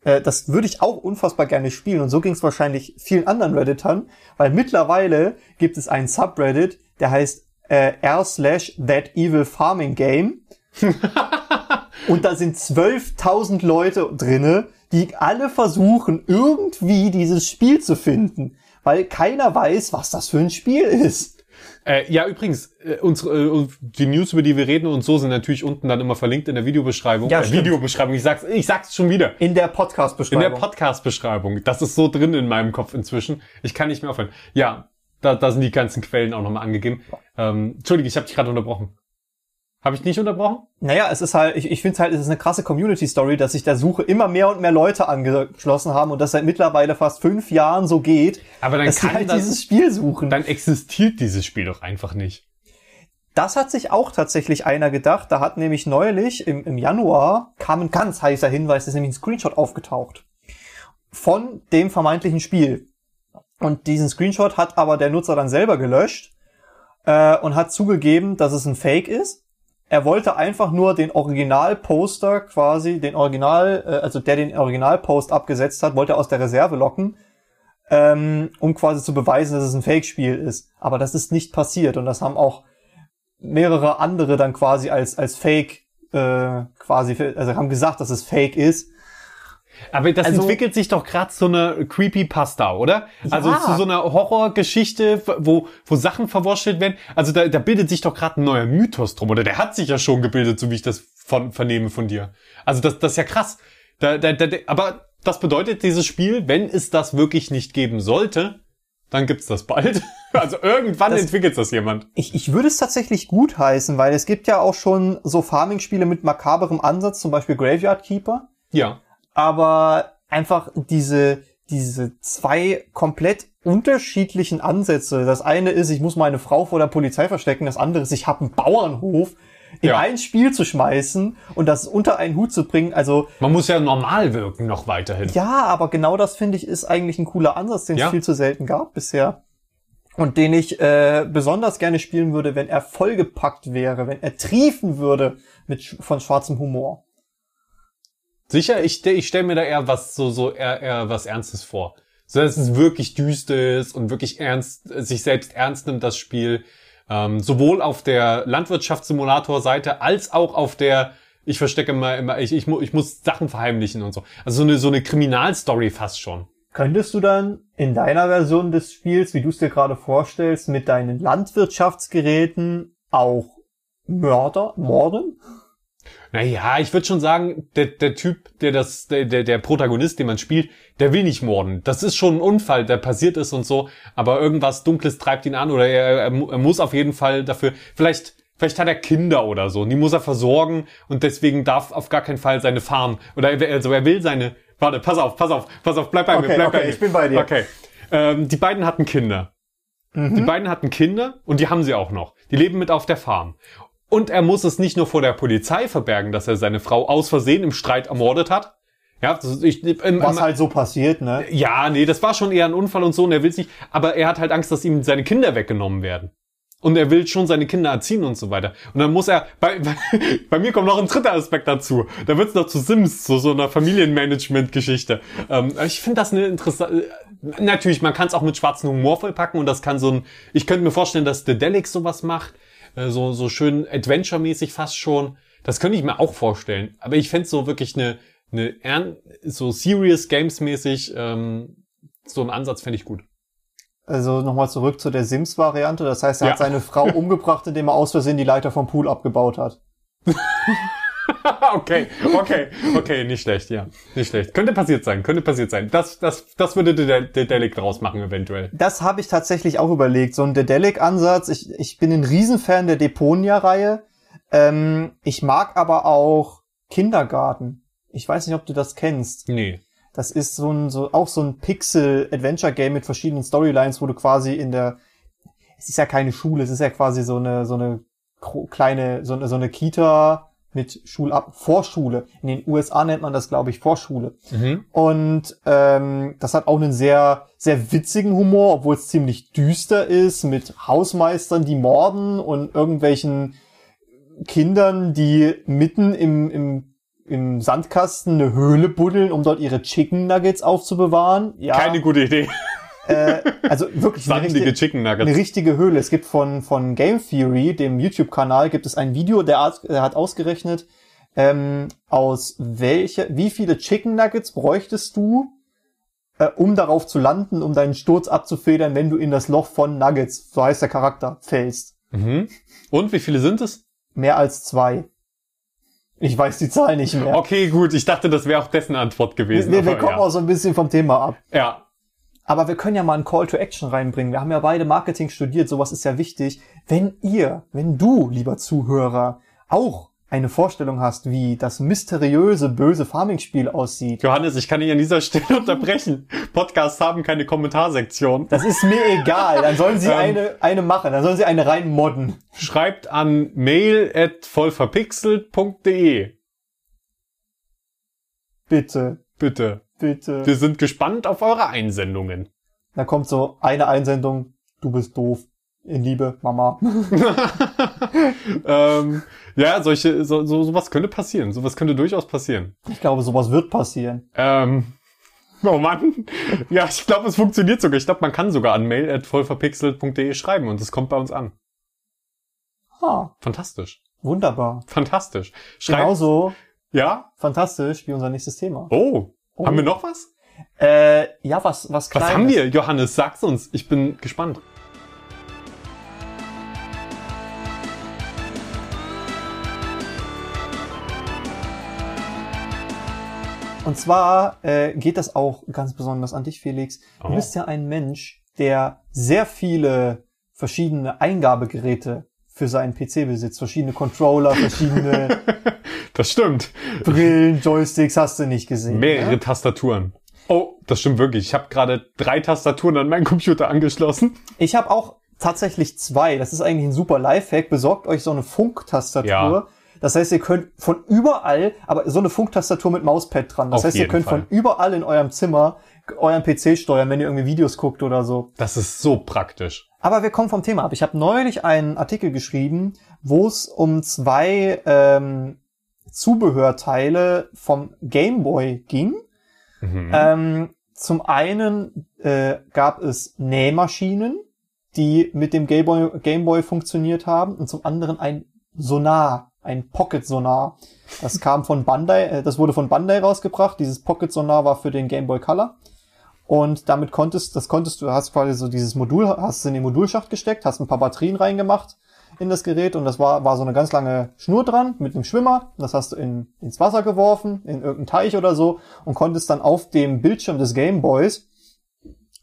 Äh, Das würde ich auch unfassbar gerne spielen und so ging es wahrscheinlich vielen anderen Redditern, weil mittlerweile gibt es einen Subreddit, der heißt äh, r slash that evil farming game und da sind 12.000 Leute drinne, die alle versuchen irgendwie dieses Spiel zu finden, weil keiner weiß, was das für ein Spiel ist. Äh, ja, übrigens, äh, unsere, äh, die News, über die wir reden und so, sind natürlich unten dann immer verlinkt in der Videobeschreibung. Ja, äh, stimmt. Videobeschreibung, ich sag's, ich sag's schon wieder. In der In Podcast-Beschreibung. der Podcast-Beschreibung. Das ist so drin in meinem Kopf inzwischen. Ich kann nicht mehr aufhören. Ja, da, da sind die ganzen Quellen auch nochmal angegeben. Ähm, Entschuldige, ich habe dich gerade unterbrochen. Habe ich nicht unterbrochen? Naja, es ist halt, ich, ich finde halt, es ist eine krasse Community-Story, dass sich der Suche immer mehr und mehr Leute angeschlossen haben und das seit mittlerweile fast fünf Jahren so geht, Aber dann dass kann halt das, dieses Spiel suchen. dann existiert dieses Spiel doch einfach nicht. Das hat sich auch tatsächlich einer gedacht. Da hat nämlich neulich im, im Januar kam ein ganz heißer Hinweis, ist nämlich ein Screenshot aufgetaucht von dem vermeintlichen Spiel. Und diesen Screenshot hat aber der Nutzer dann selber gelöscht äh, und hat zugegeben, dass es ein Fake ist. Er wollte einfach nur den Originalposter quasi, den Original, äh, also der den Originalpost abgesetzt hat, wollte er aus der Reserve locken, ähm, um quasi zu beweisen, dass es ein Fake-Spiel ist. Aber das ist nicht passiert und das haben auch mehrere andere dann quasi als als Fake äh, quasi, also haben gesagt, dass es Fake ist. Aber das Also- entwickelt sich doch gerade zu einer Creepypasta, oder? Also Ja. zu so einer Horrorgeschichte, wo, wo Sachen verwurschtelt werden. Also da, da bildet sich doch gerade ein neuer Mythos drum, oder der hat sich ja schon gebildet, so wie ich das von, vernehme von dir. Also das, das ist ja krass. Da, da, da, aber das bedeutet, dieses Spiel, wenn es das wirklich nicht geben sollte, dann gibt's das bald. Also irgendwann Das- entwickelt das jemand. Ich, ich würde es tatsächlich gut heißen, weil es gibt ja auch schon so Farming-Spiele mit makaberem Ansatz, zum Beispiel Graveyard Keeper. Ja. Aber einfach diese, diese zwei komplett unterschiedlichen Ansätze. Das eine ist, ich muss meine Frau vor der Polizei verstecken, das andere ist, ich habe einen Bauernhof in Ja. ein Spiel zu schmeißen und das unter einen Hut zu bringen. Also Man muss ja normal wirken noch weiterhin. ja, aber genau das finde ich ist eigentlich ein cooler Ansatz, den es Ja. viel zu selten gab bisher. Und den ich äh, besonders gerne spielen würde, wenn er vollgepackt wäre, wenn er triefen würde mit von schwarzem Humor. Sicher, ich, ich stelle mir da eher was so, so eher, eher was Ernstes vor. So dass es wirklich düster ist und wirklich ernst, sich selbst ernst nimmt, das Spiel. Ähm, sowohl auf der Landwirtschaftssimulator-Seite als auch auf der, ich verstecke immer, immer ich, ich, mu- ich muss Sachen verheimlichen und so. Also so eine, so eine Kriminalstory fast schon. Könntest du dann in deiner Version des Spiels, wie du es dir gerade vorstellst, mit deinen Landwirtschaftsgeräten auch Mörder, morden? Naja, ich würde schon sagen, der, der Typ, der das, der, der, der Protagonist, den man spielt, der will nicht morden. Das ist schon ein Unfall, der passiert ist und so, aber irgendwas Dunkles treibt ihn an oder er, er, er muss auf jeden Fall dafür, vielleicht, vielleicht hat er Kinder oder so, und die muss er versorgen und deswegen darf auf gar keinen Fall seine Farm, oder er, also er will seine, warte, pass auf, pass auf, pass auf, bleib bei Okay, mir, bleib okay, bei mir. ich bin bei dir. Okay. Ähm, die beiden hatten Kinder. Die beiden hatten Kinder und die haben sie auch noch. Die leben mit auf der Farm. Und er muss es nicht nur vor der Polizei verbergen, dass er seine Frau aus Versehen im Streit ermordet hat. Ja, ich, im, Was halt so passiert, ne? ja, nee, das war schon eher ein Unfall und so und er will's nicht. Aber er hat halt Angst, dass ihm seine Kinder weggenommen werden. Und er will schon seine Kinder erziehen und so weiter. Und dann muss er, bei, bei, bei mir kommt noch ein dritter Aspekt dazu. Da wird's noch zu Sims, zu so einer Familienmanagement-Geschichte. Ähm, ich finde das eine interessante, natürlich, man kann es auch mit schwarzem Humor vollpacken und das kann so ein, ich könnte mir vorstellen, dass The Delic sowas macht, äh, so, so schön Adventure-mäßig fast schon. Das könnte ich mir auch vorstellen. Aber ich fände so wirklich eine, eine ern so Serious Games mäßig, ähm, so einen Ansatz fände ich gut. Also nochmal zurück zu der Sims-Variante. Das heißt, er Ja. hat seine Frau umgebracht, indem er aus Versehen die Leiter vom Pool abgebaut hat. okay, okay, okay, nicht schlecht, ja. Nicht schlecht. Könnte passiert sein, könnte passiert sein. Das, das, das würde der, der Delic draus machen, eventuell. Das habe ich tatsächlich auch überlegt. So ein Dedelic-Ansatz. Ich, ich bin ein Riesenfan der Deponia-Reihe. Ähm, ich mag aber auch Kindergarten. Ich weiß nicht, ob du das kennst. Nee. Das ist so ein, so, auch so ein Pixel-Adventure-Game mit verschiedenen Storylines, wo du quasi in der, es ist ja keine Schule, es ist ja quasi so eine, so eine kleine, so eine, so eine Kita mit Schulab, Vorschule. In den USA nennt man das, glaube ich, Vorschule. Mhm. Und ähm, das hat auch einen sehr, sehr witzigen Humor, obwohl es ziemlich düster ist, mit Hausmeistern, die morden und irgendwelchen Kindern, die mitten im, im, im Sandkasten eine Höhle buddeln, um dort ihre Chicken Nuggets aufzubewahren. Ja, Keine gute Idee. Äh, also wirklich eine richtige, eine richtige Höhle. Es gibt von, von Game Theory, dem YouTube-Kanal, gibt es ein Video, der, hat- der hat ausgerechnet, ähm, aus welche, wie viele Chicken Nuggets bräuchtest du, äh, um darauf zu landen, um deinen Sturz abzufedern, wenn du in das Loch von Nuggets, so heißt der Charakter, fällst. Mhm. Und wie viele sind es? Mehr als zwei. Ich weiß die Zahl nicht mehr. Okay, gut. Ich dachte, das wäre auch dessen Antwort gewesen. wir, wir aber kommen ja. auch so ein bisschen vom Thema ab. ja. Aber wir können ja mal einen Call to Action reinbringen. Wir haben ja beide Marketing studiert, sowas ist ja wichtig. Wenn ihr, wenn du, lieber Zuhörer, auch eine Vorstellung hast, wie das mysteriöse, böse Farming-Spiel aussieht, Johannes, ich kann dich an dieser Stelle unterbrechen. Podcasts haben keine Kommentarsektion. das ist mir egal. Dann sollen sie Ähm. eine, eine machen. Dann sollen sie eine rein modden. Schreibt an mail at vollverpixelt.de. Bitte, Bitte. Bitte. Wir sind gespannt auf eure Einsendungen. Da kommt so eine Einsendung. Du bist doof. In Liebe, Mama. ähm, ja, solche, so, so, sowas könnte passieren. Sowas könnte durchaus passieren. Ich glaube, sowas wird passieren. Ähm, oh Mann. Ja, ich glaube, es funktioniert sogar. Ich glaube, man kann sogar an mail at vollverpixelt.de schreiben und es kommt bei uns an. Ah, Fantastisch. wunderbar. Fantastisch. Schreibt, Genauso Ja? fantastisch wie unser nächstes Thema. Oh. Oh. Haben wir noch was? Äh, ja, was, was Was Kleines. haben wir, Johannes? Sag's uns. Ich bin gespannt. Und zwar äh, geht das auch ganz besonders an dich, Felix. Du Oh. bist ja ein Mensch, der sehr viele verschiedene Eingabegeräte für seinen PC besitzt. Verschiedene Controller, verschiedene Das stimmt. Brillen, Joysticks, hast du nicht gesehen. Mehrere Ne? Tastaturen. Oh, das stimmt wirklich. Ich habe gerade drei Tastaturen an meinen Computer angeschlossen. Ich habe auch tatsächlich zwei. Das ist eigentlich ein super Lifehack. Besorgt euch so eine Funktastatur. Ja. Das heißt, ihr könnt von überall, aber so eine Funktastatur mit Mauspad dran. Das Auf heißt, ihr könnt Fall. von überall in eurem Zimmer euren PC steuern, wenn ihr irgendwie Videos guckt oder so. Das ist so praktisch. Aber wir kommen vom Thema ab. Ich habe neulich einen Artikel geschrieben, wo es um zwei ähm, Zubehörteile vom Game Boy ging. Mhm. Ähm, zum einen äh, gab es Nähmaschinen, die mit dem Game Boy, Game Boy funktioniert haben, und zum anderen ein Sonar, ein Pocket Sonar. Das kam von Bandai, äh, das wurde von Bandai rausgebracht. Dieses Pocket Sonar war für den Game Boy Color. Und damit konntest, das konntest du, hast quasi so dieses Modul, hast es in den Modulschacht gesteckt, hast ein paar Batterien reingemacht, in das Gerät und das war, war so eine ganz lange Schnur dran mit einem Schwimmer. Das hast du in, ins Wasser geworfen, in irgendeinen Teich oder so und konntest dann auf dem Bildschirm des Gameboys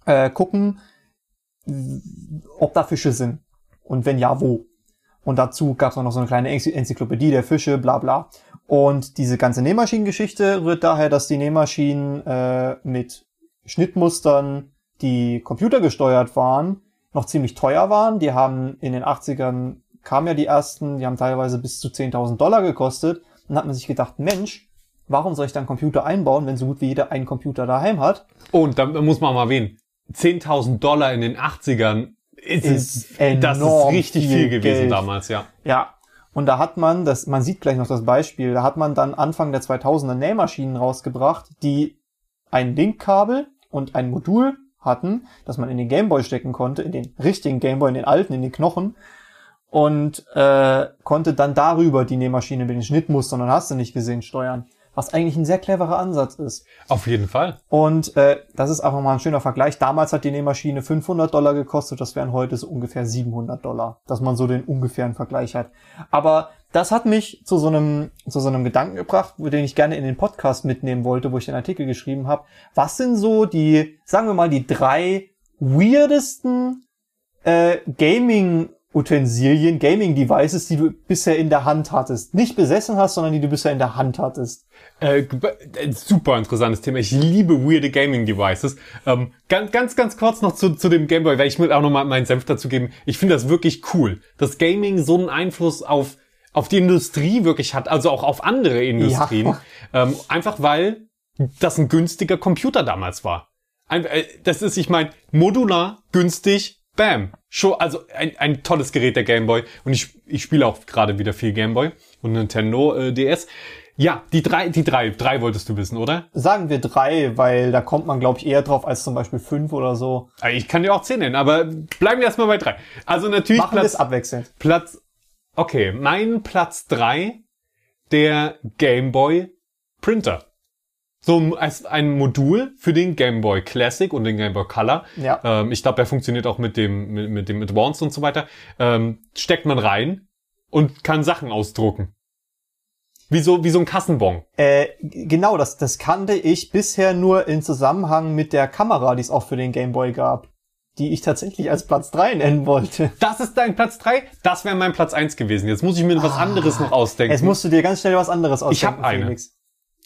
äh, gucken, ob da Fische sind und wenn ja, wo. Und dazu gab es noch so eine kleine Enzyklopädie der Fische, bla bla. Und diese ganze Nähmaschinengeschichte rührt daher, dass die Nähmaschinen äh, mit Schnittmustern, die computergesteuert waren, noch ziemlich teuer waren. Die haben in den 80ern kamen ja die ersten, die haben teilweise bis zu 10.000 Dollar gekostet. Und hat man sich gedacht, Mensch, warum soll ich dann Computer einbauen, wenn so gut wie jeder einen Computer daheim hat? Und da muss man mal erwähnen, 10.000 Dollar in den 80ern ist, ist es, das ist richtig viel, viel gewesen Geld. damals, ja. Ja. Und da hat man, das, man sieht gleich noch das Beispiel, da hat man dann Anfang der 2000er Nähmaschinen rausgebracht, die ein Linkkabel und ein Modul hatten, das man in den Gameboy stecken konnte, in den richtigen Gameboy, in den alten, in den Knochen und äh, konnte dann darüber die Nähmaschine mit den Schnittmustern und hast du nicht gesehen steuern was eigentlich ein sehr cleverer Ansatz ist. Auf jeden Fall. Und äh, das ist einfach mal ein schöner Vergleich. Damals hat die Nähmaschine 500 Dollar gekostet, das wären heute so ungefähr 700 Dollar, dass man so den ungefähren Vergleich hat. Aber das hat mich zu so einem zu so einem Gedanken gebracht, den ich gerne in den Podcast mitnehmen wollte, wo ich den Artikel geschrieben habe. Was sind so die, sagen wir mal, die drei weirdesten äh, Gaming Utensilien, Gaming Devices, die du bisher in der Hand hattest. Nicht besessen hast, sondern die du bisher in der Hand hattest. Äh, super interessantes Thema. Ich liebe weirde Gaming Devices. Ähm, ganz, ganz, ganz kurz noch zu, zu dem Gameboy, weil ich will auch noch mal meinen Senf dazu geben. Ich finde das wirklich cool, dass Gaming so einen Einfluss auf auf die Industrie wirklich hat, also auch auf andere Industrien. Ja. Ähm, einfach weil das ein günstiger Computer damals war. Ein, äh, das ist, ich meine, modular, günstig, bam. Schon, also ein, ein tolles Gerät der Gameboy. Und ich, ich spiele auch gerade wieder viel Gameboy und Nintendo äh, DS. Ja, die drei, die drei, drei wolltest du wissen, oder? Sagen wir drei, weil da kommt man, glaube ich, eher drauf als zum Beispiel fünf oder so. Ah, ich kann dir auch zehn nennen, aber bleiben wir erstmal bei drei. Also natürlich Machen Platz, abwechselnd. Platz, okay, mein Platz drei, der Gameboy Printer. So als ein Modul für den Game Boy Classic und den Game Boy Color. Ja. Ähm, ich glaube, der funktioniert auch mit dem mit, mit dem Advanced und so weiter. Ähm, steckt man rein und kann Sachen ausdrucken. Wie so, wie so ein Kassenbon. Äh, genau, das, das kannte ich bisher nur in Zusammenhang mit der Kamera, die es auch für den Game Boy gab. Die ich tatsächlich als Platz drei nennen wollte. Das ist dein Platz drei? Das wäre mein Platz eins gewesen. Jetzt muss ich mir ah, was anderes noch ausdenken. Jetzt musst du dir ganz schnell was anderes ausdenken. Ich habe eine. Felix.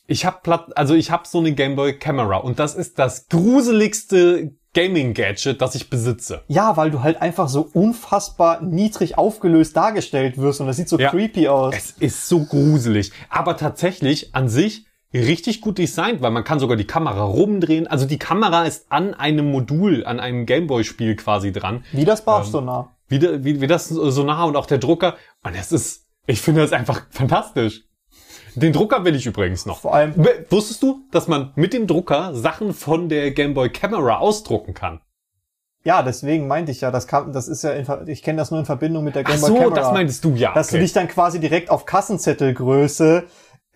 Ich habe Platt, also ich habe so eine Gameboy Camera und das ist das gruseligste Gaming Gadget, das ich besitze. Ja, weil du halt einfach so unfassbar niedrig aufgelöst dargestellt wirst und das sieht so ja, creepy aus. Es ist so gruselig, aber tatsächlich an sich richtig gut designt, weil man kann sogar die Kamera rumdrehen. Also die Kamera ist an einem Modul, an einem Gameboy-Spiel quasi dran. Wie das Barf-Sonar. Ähm, wie, wie, wie das Sonar und auch der Drucker. Und es ist, ich finde das einfach fantastisch. Den Drucker will ich übrigens noch. Vor allem. Wusstest du, dass man mit dem Drucker Sachen von der Game Boy Camera ausdrucken kann? Ja, deswegen meinte ich ja, das kann, das ist ja, in, ich kenne das nur in Verbindung mit der Game Boy Camera. Ach so, das meintest du ja. Dass okay. du dich dann quasi direkt auf Kassenzettelgröße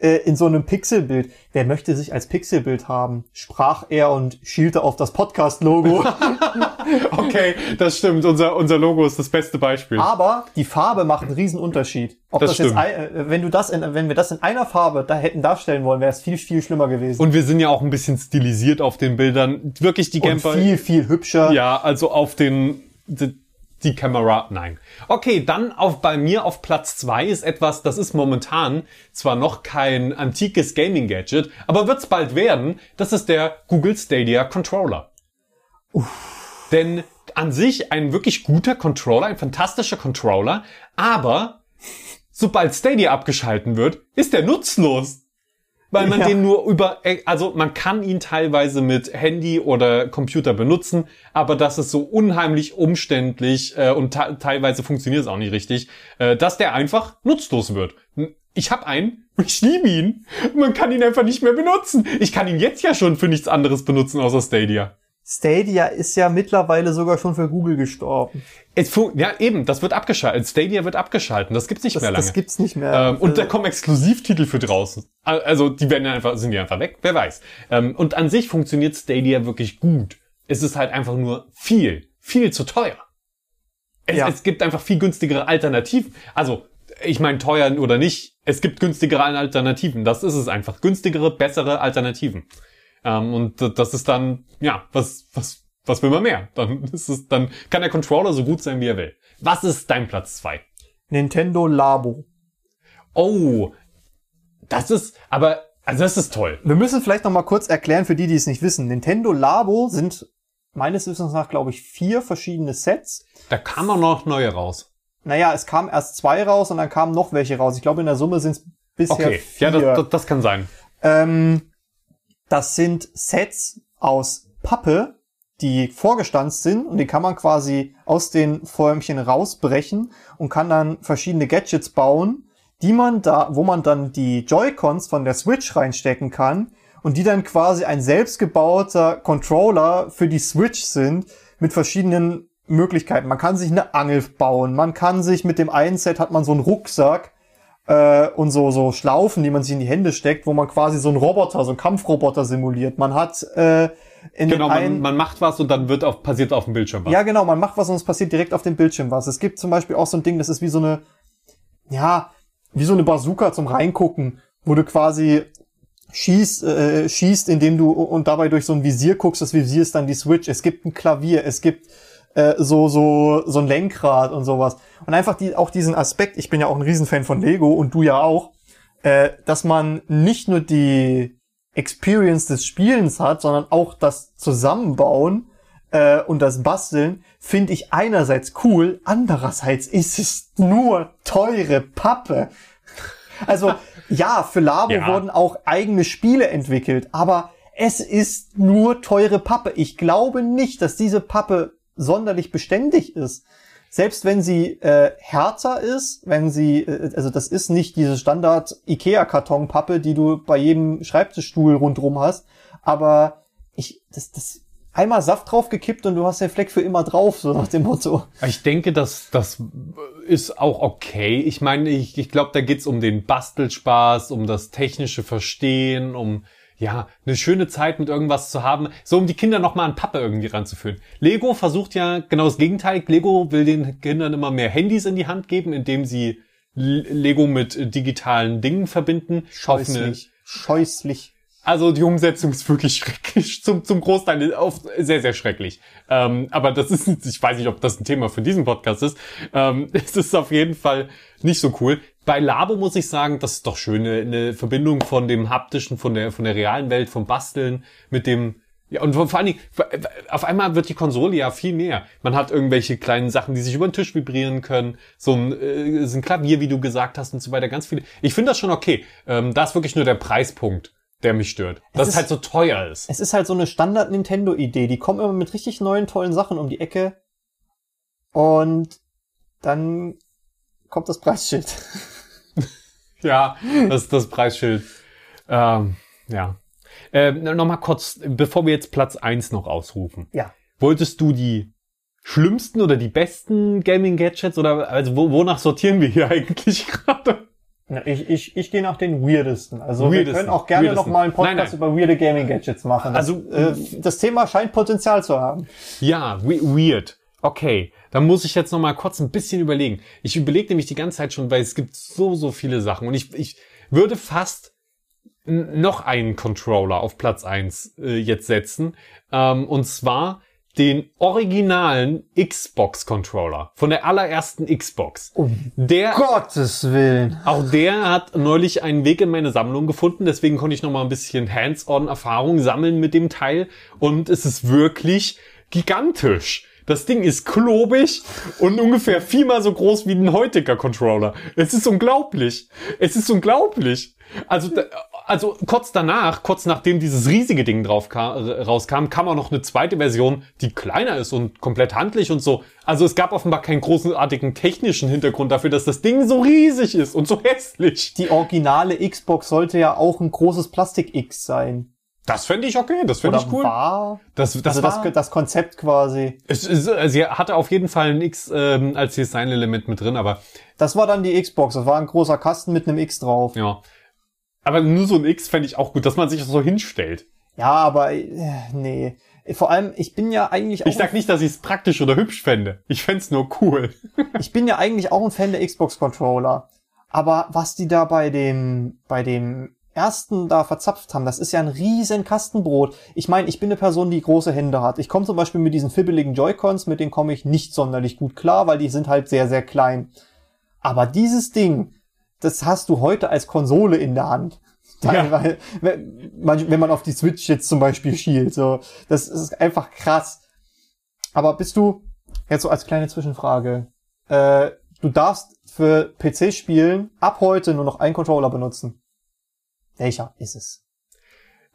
äh, in so einem Pixelbild. Wer möchte sich als Pixelbild haben? Sprach er und schielte auf das Podcast-Logo. okay, das stimmt. Unser, unser Logo ist das beste Beispiel. Aber die Farbe macht einen riesen Unterschied. Ob das, das jetzt, äh, wenn du das in, wenn wir das in einer Farbe da hätten darstellen wollen, wäre es viel, viel schlimmer gewesen. Und wir sind ja auch ein bisschen stilisiert auf den Bildern. Wirklich die Camper. viel, viel hübscher. Ja, also auf den, die, die Kamera, nein. Okay, dann auf, bei mir auf Platz zwei ist etwas, das ist momentan zwar noch kein antikes Gaming-Gadget, aber wird's bald werden. Das ist der Google Stadia Controller. Uff. Denn an sich ein wirklich guter Controller, ein fantastischer Controller, aber sobald Stadia abgeschalten wird, ist der nutzlos weil man ja. den nur über, also man kann ihn teilweise mit Handy oder Computer benutzen, aber das ist so unheimlich umständlich äh, und teilweise funktioniert es auch nicht richtig, äh, dass der einfach nutzlos wird. Ich habe einen, ich liebe ihn, man kann ihn einfach nicht mehr benutzen. Ich kann ihn jetzt ja schon für nichts anderes benutzen außer Stadia. Stadia ist ja mittlerweile sogar schon für Google gestorben. ja, eben, das wird abgeschaltet. Stadia wird abgeschalten. Das gibt's nicht das, mehr lange. Das gibt's nicht mehr. Ähm, und da kommen Exklusivtitel für draußen. Also die werden einfach, sind die einfach weg, wer weiß. Ähm, und an sich funktioniert Stadia wirklich gut. Es ist halt einfach nur viel, viel zu teuer. Es, Ja. es gibt einfach viel günstigere Alternativen. Also, ich meine, teuer oder nicht, es gibt günstigere Alternativen. Das ist es einfach. Günstigere, bessere Alternativen. Ähm, und das ist dann, ja, was, was, was will man mehr? Dann ist es, dann kann der Controller so gut sein, wie er will. Was ist dein Platz zwei? Nintendo Labo. Oh, das ist, aber, also das ist toll. Wir müssen vielleicht noch mal kurz erklären für die, die es nicht wissen. Nintendo Labo sind meines Wissens nach, glaube ich, vier verschiedene Sets. Da kam auch noch neue raus. Naja, es kam erst zwei raus und dann kamen noch welche raus. Ich glaube, in der Summe sind es bisher Okay, vier. ja, das, das, das kann sein. Ähm, das sind Sets aus Pappe, die vorgestanzt sind und die kann man quasi aus den Förmchen rausbrechen und kann dann verschiedene Gadgets bauen, die man da, wo man dann die Joy-Cons von der Switch reinstecken kann und die dann quasi ein selbstgebauter Controller für die Switch sind mit verschiedenen Möglichkeiten. Man kann sich eine Angel bauen, man kann sich mit dem einen Set hat man so einen Rucksack, äh, und so, so Schlaufen, die man sich in die Hände steckt, wo man quasi so einen Roboter, so einen Kampfroboter simuliert. Man hat äh, in Genau, dem man, man macht was und dann wird auf, passiert auf dem Bildschirm was. ja genau, man macht was und es passiert direkt auf dem Bildschirm was. Es gibt zum Beispiel auch so ein Ding, das ist wie so eine, ja, wie so eine Bazooka zum Reingucken, wo du quasi schießt, äh, schießt, indem du und dabei durch so ein Visier guckst. Das Visier ist dann die Switch. Es gibt ein Klavier, es gibt äh, so so so ein Lenkrad und sowas. Und einfach die auch diesen Aspekt. Ich bin ja auch ein Riesenfan von Lego und du ja auch, äh, dass man nicht nur die Experience des Spielens hat, sondern auch das Zusammenbauen äh, und das Basteln finde ich einerseits cool, andererseits ist es nur teure Pappe. Also ja, für Labo Ja. wurden auch eigene Spiele entwickelt, aber es ist nur teure Pappe. Ich glaube nicht, dass diese Pappe sonderlich beständig ist. Selbst wenn sie äh, härter ist, wenn sie, äh, also das ist nicht diese Standard Ikea-Kartonpappe, die du bei jedem Schreibtischstuhl rundrum hast, aber ich, das, das einmal Saft draufgekippt und du hast den Fleck für immer drauf, so nach dem Motto. Ich denke, das, das ist auch okay. Ich meine, ich, ich glaube, da geht's um den Bastelspaß, um das technische Verstehen, um ja, eine schöne Zeit mit irgendwas zu haben, so um die Kinder nochmal an Pappe irgendwie ranzuführen. Lego versucht ja genau das Gegenteil. Lego will den Kindern immer mehr Handys in die Hand geben, indem sie Lego mit digitalen Dingen verbinden. Scheußlich. Scheußlich. also die Umsetzung ist wirklich schrecklich, zum, zum Großteil auf, sehr, sehr schrecklich. Ähm, aber das ist, ich weiß nicht, ob das ein Thema für diesen Podcast ist. Ähm, es ist auf jeden Fall nicht so cool. Bei Labo muss ich sagen, das ist doch schön, eine, eine Verbindung von dem haptischen, von der, von der realen Welt, vom Basteln mit dem, ja, und vor allen Dingen, auf einmal wird die Konsole ja viel mehr. Man hat irgendwelche kleinen Sachen, die sich über den Tisch vibrieren können, so ein, äh, so ein Klavier, wie du gesagt hast und so weiter, ganz viele. Ich finde das schon okay. Ähm, da ist wirklich nur der Preispunkt, der mich stört. Dass es, ist- halt so teuer ist. Es ist halt so eine Standard-Nintendo-Idee. Die kommen immer mit richtig neuen, tollen Sachen um die Ecke. Und dann kommt das Preisschild. Ja, das ist das Preisschild. Ähm, ja. Ähm, Nochmal kurz, bevor wir jetzt Platz eins noch ausrufen. Ja. Wolltest du die schlimmsten oder die besten Gaming-Gadgets oder also wo, wonach sortieren wir hier eigentlich gerade? Ja, ich, ich, ich gehe nach den weirdesten. Also wir Weirdesten. können auch gerne Weirdesten. noch mal einen Podcast Nein, nein. über weirde Gaming-Gadgets machen. Das, Also, äh, das Thema scheint Potenzial zu haben. Ja, we weird. Okay, dann muss ich jetzt noch mal kurz ein bisschen überlegen. Ich überlege nämlich die ganze Zeit schon, weil es gibt so, so viele Sachen. Und ich, ich würde fast noch einen Controller auf Platz eins äh, jetzt setzen. Ähm, und zwar den originalen Xbox-Controller von der allerersten Xbox. Der, Gottes Willen. auch der hat neulich einen Weg in meine Sammlung gefunden, deswegen konnte ich noch mal ein bisschen Hands-on-Erfahrung sammeln mit dem Teil und es ist wirklich gigantisch. Das Ding ist klobig und ungefähr viermal so groß wie ein heutiger Controller. Es ist unglaublich. Es ist unglaublich. Also, also kurz danach, kurz nachdem dieses riesige Ding drauf kam, rauskam, kam auch noch eine zweite Version, die kleiner ist und komplett handlich und so. Also es gab offenbar keinen großartigen technischen Hintergrund dafür, dass das Ding so riesig ist und so hässlich. Die originale Xbox sollte ja auch ein großes Plastik-X sein. Das fände ich okay, das fände ich cool. war? Das, das, also war, das, das Konzept quasi. es, es, sie hatte auf jeden Fall ein X ähm, als Design-Element mit drin, aber Das war dann die Xbox. Das war ein großer Kasten mit einem X drauf. ja. Aber nur so ein X fände ich auch gut, dass man sich so hinstellt. Ja, aber äh, nee. Vor allem, ich bin ja eigentlich auch, Ich sag nicht, dass ich es praktisch oder hübsch fände. Ich fänd's nur cool. ich bin ja eigentlich auch ein Fan der Xbox Controller. Aber was die da bei dem, bei dem ersten da verzapft haben, das ist ja ein riesen Kastenbrot. Ich meine, ich bin eine Person, die große Hände hat. Ich komme zum Beispiel mit diesen fibbeligen Joy-Cons, mit denen komme ich nicht sonderlich gut klar, weil die sind halt sehr, sehr klein. Aber dieses Ding, das hast du heute als Konsole in der Hand. Ja. Weil, wenn man- wenn man auf die Switch jetzt zum Beispiel schielt, so, das ist einfach krass. Aber bist du, jetzt so als kleine Zwischenfrage, äh, du darfst für PC-Spielen ab heute nur noch einen Controller benutzen. Welcher ist es?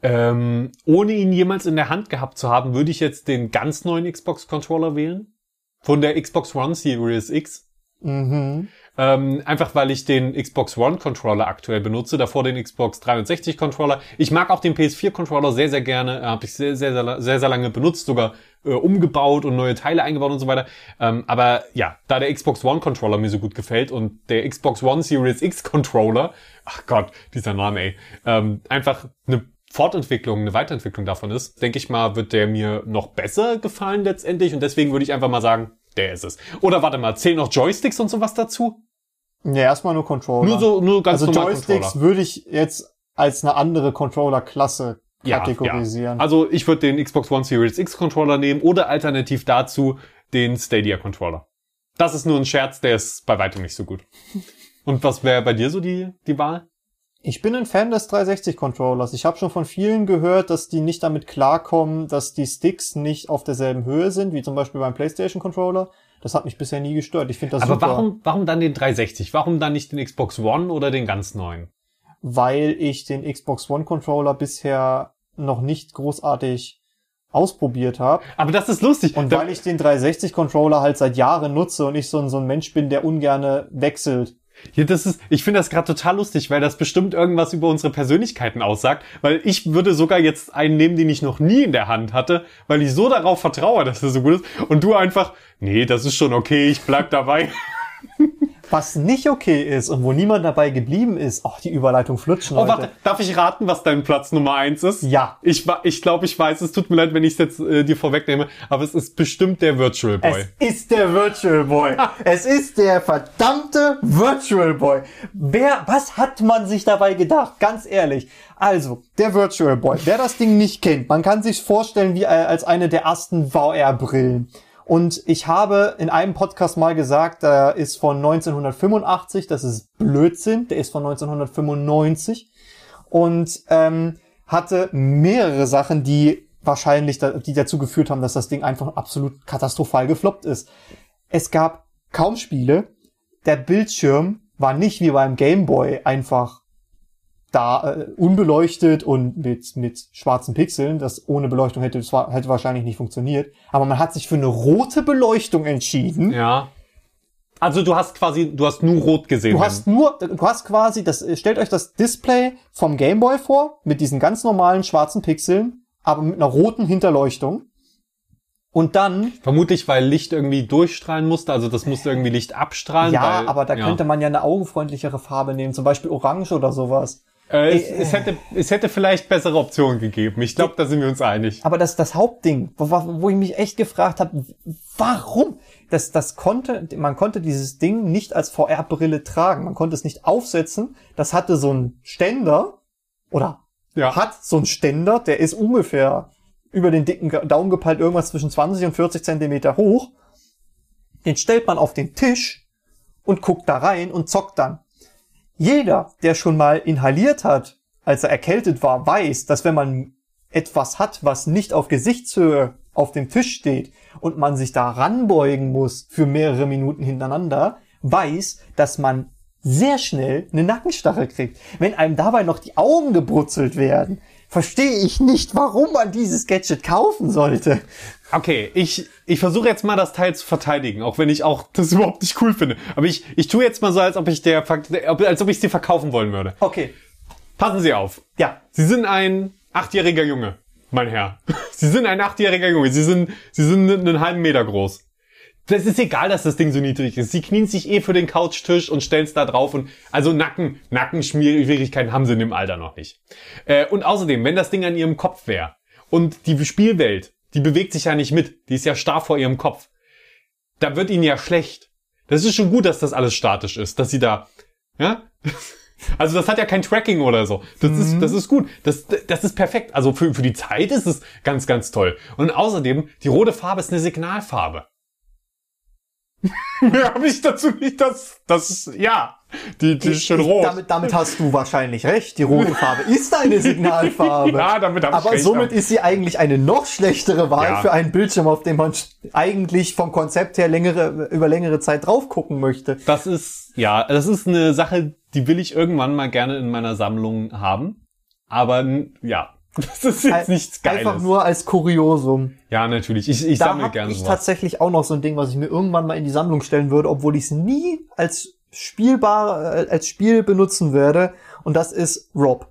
Ähm, ohne ihn jemals in der Hand gehabt zu haben, würde ich jetzt den ganz neuen Xbox Controller wählen. Von der Xbox One Series X. Mhm. Ähm, einfach weil ich den Xbox One Controller aktuell benutze, davor den Xbox 360 Controller. Ich mag auch den PS4 Controller sehr, sehr gerne. Habe ich sehr, sehr, sehr, sehr, sehr lange benutzt, sogar äh, umgebaut und neue Teile eingebaut und so weiter. Ähm, aber ja, da der Xbox One Controller mir so gut gefällt und der Xbox One Series X Controller, ach Gott, dieser Name, ey, ähm, einfach eine Fortentwicklung, eine Weiterentwicklung davon ist, denke ich mal, wird der mir noch besser gefallen letztendlich und deswegen würde ich einfach mal sagen, der ist es. Oder warte mal, zählen noch Joysticks und sowas dazu? Ja, erstmal nur Controller. Nur so, nur ganz also normal Joysticks Controller. würde ich jetzt als eine andere Controller-Klasse kategorisieren. ja. Also ich würde den Xbox One Series X Controller nehmen oder alternativ dazu den Stadia Controller. Das ist nur ein Scherz, der ist bei weitem nicht so gut. Und was wäre bei dir so die, die Wahl? Ich bin ein Fan des 360-Controllers. Ich habe schon von vielen gehört, dass die nicht damit klarkommen, dass die Sticks nicht auf derselben Höhe sind, wie zum Beispiel beim PlayStation-Controller. Das hat mich bisher nie gestört. Ich finde das Aber super, warum, warum dann den 360? Warum dann nicht den Xbox One oder den ganz neuen? Weil ich den Xbox One-Controller bisher noch nicht großartig ausprobiert habe. Aber das ist lustig. Und weil ich den 360-Controller halt seit Jahren nutze und ich so ein, so ein Mensch bin, der ungerne wechselt. Ja, das ist, ich finde das gerade total lustig, weil das bestimmt irgendwas über unsere Persönlichkeiten aussagt. Weil ich würde sogar jetzt einen nehmen, den ich noch nie in der Hand hatte, weil ich so darauf vertraue, dass er so gut ist. Und du einfach, nee, das ist schon okay, ich bleib dabei. Was nicht okay ist und wo niemand dabei geblieben ist, ach, die Überleitung flutschen, Oh, Leute. warte, darf ich raten, was dein Platz Nummer eins ist? Ja. Ich, ich glaube, ich weiß, es tut mir leid, wenn ich es jetzt äh, dir vorwegnehme, aber es ist bestimmt der Virtual Boy. Es ist der Virtual Boy. es ist der verdammte Virtual Boy. Wer, was hat man sich dabei gedacht? Ganz ehrlich. Also, der Virtual Boy. Wer das Ding nicht kennt, man kann sich vorstellen wie äh, als eine der ersten VR-Brillen. Und ich habe in einem Podcast mal gesagt, der ist von 1985, das ist Blödsinn, der ist von 1995 und ähm, hatte mehrere Sachen, die wahrscheinlich, da, die dazu geführt haben, dass das Ding einfach absolut katastrophal gefloppt ist. Es gab kaum Spiele. Der Bildschirm war nicht wie beim Game Boy einfach da äh, unbeleuchtet und mit mit schwarzen Pixeln. Das ohne Beleuchtung hätte zwar hätte wahrscheinlich nicht funktioniert. Aber man hat sich für eine rote Beleuchtung entschieden. Ja. Also du hast quasi, du hast nur rot gesehen. Du hast nur, du hast quasi das, stellt euch das Display vom Game Boy vor, mit diesen ganz normalen schwarzen Pixeln, aber mit einer roten Hinterleuchtung. Und dann, Vermutlich, weil Licht irgendwie durchstrahlen musste, also das musste irgendwie Licht abstrahlen. ja, weil, aber da ja. könnte man ja eine augenfreundlichere Farbe nehmen, zum Beispiel Orange oder sowas. Äh, es, es, hätte, es hätte vielleicht bessere Optionen gegeben. Ich glaube, da sind wir uns einig. Aber das, das Hauptding, wo, wo ich mich echt gefragt habe, warum? Das, das konnte, man konnte dieses Ding nicht als VR-Brille tragen. Man konnte es nicht aufsetzen. Das hatte so einen Ständer oder Ja. hat so einen Ständer, der ist ungefähr über den dicken Daumen gepeilt, irgendwas zwischen 20 und 40 Zentimeter hoch. Den stellt man auf den Tisch und guckt da rein und zockt dann. Jeder, der schon mal inhaliert hat, als er erkältet war, weiß, dass wenn man etwas hat, was nicht auf Gesichtshöhe auf dem Tisch steht und man sich da ranbeugen muss für mehrere Minuten hintereinander, weiß, dass man sehr schnell eine Nackenstarre kriegt. Wenn einem dabei noch die Augen gebrutzelt werden, verstehe ich nicht, warum man dieses Gadget kaufen sollte. Okay, ich, ich versuche jetzt mal das Teil zu verteidigen, auch wenn ich auch das überhaupt nicht cool finde. Aber ich, ich tue jetzt mal so, als ob ich der, als ob ich dir verkaufen wollen würde. Okay, Passen Sie auf. ja, Sie sind ein achtjähriger Junge, mein Herr. Sie sind ein achtjähriger Junge. Sie sind, Sie sind einen halben Meter groß. Das ist egal, dass das Ding so niedrig ist. Sie knien sich eh für den Couchtisch und stellen es da drauf und also Nacken, Nackenschwierigkeiten haben sie in dem Alter noch nicht. Äh, und außerdem, wenn das Ding an ihrem Kopf wäre und die Spielwelt, die bewegt sich ja nicht mit. Die ist ja starr vor ihrem Kopf. Da wird ihnen ja schlecht. Das ist schon gut, dass das alles statisch ist, dass sie da, ja? Also das hat ja kein Tracking oder so. Das mhm. ist, das ist gut. Das, das ist perfekt. Also für, für die Zeit ist es ganz, ganz toll. Und außerdem, die rote Farbe ist eine Signalfarbe. Mehr habe ich dazu nicht, das, das, ja. Die, die ist schon rot. Damit, damit hast du wahrscheinlich recht. Die rote Farbe ist eine Signalfarbe. ja, damit habe ich Aber somit ist sie eigentlich eine noch schlechtere Wahl ja. für einen Bildschirm, auf dem man eigentlich vom Konzept her längere, über längere Zeit drauf gucken möchte. Das ist, ja, das ist eine Sache, die will ich irgendwann mal gerne in meiner Sammlung haben. Aber, ja, das ist jetzt nichts Geiles. Einfach nur als Kuriosum. Ja, natürlich. Ich, ich sammle gerne ich sowas. tatsächlich auch noch so ein Ding, was ich mir irgendwann mal in die Sammlung stellen würde, obwohl ich es nie als spielbar, äh, als Spiel benutzen werde. Und das ist Rob.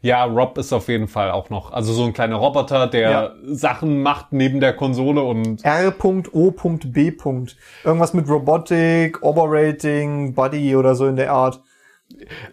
Ja, Rob ist auf jeden Fall auch noch, also so ein kleiner Roboter, der ja. Sachen macht neben der Konsole und R.O.B. Irgendwas mit Robotic, Operating, Buddy oder so in der Art.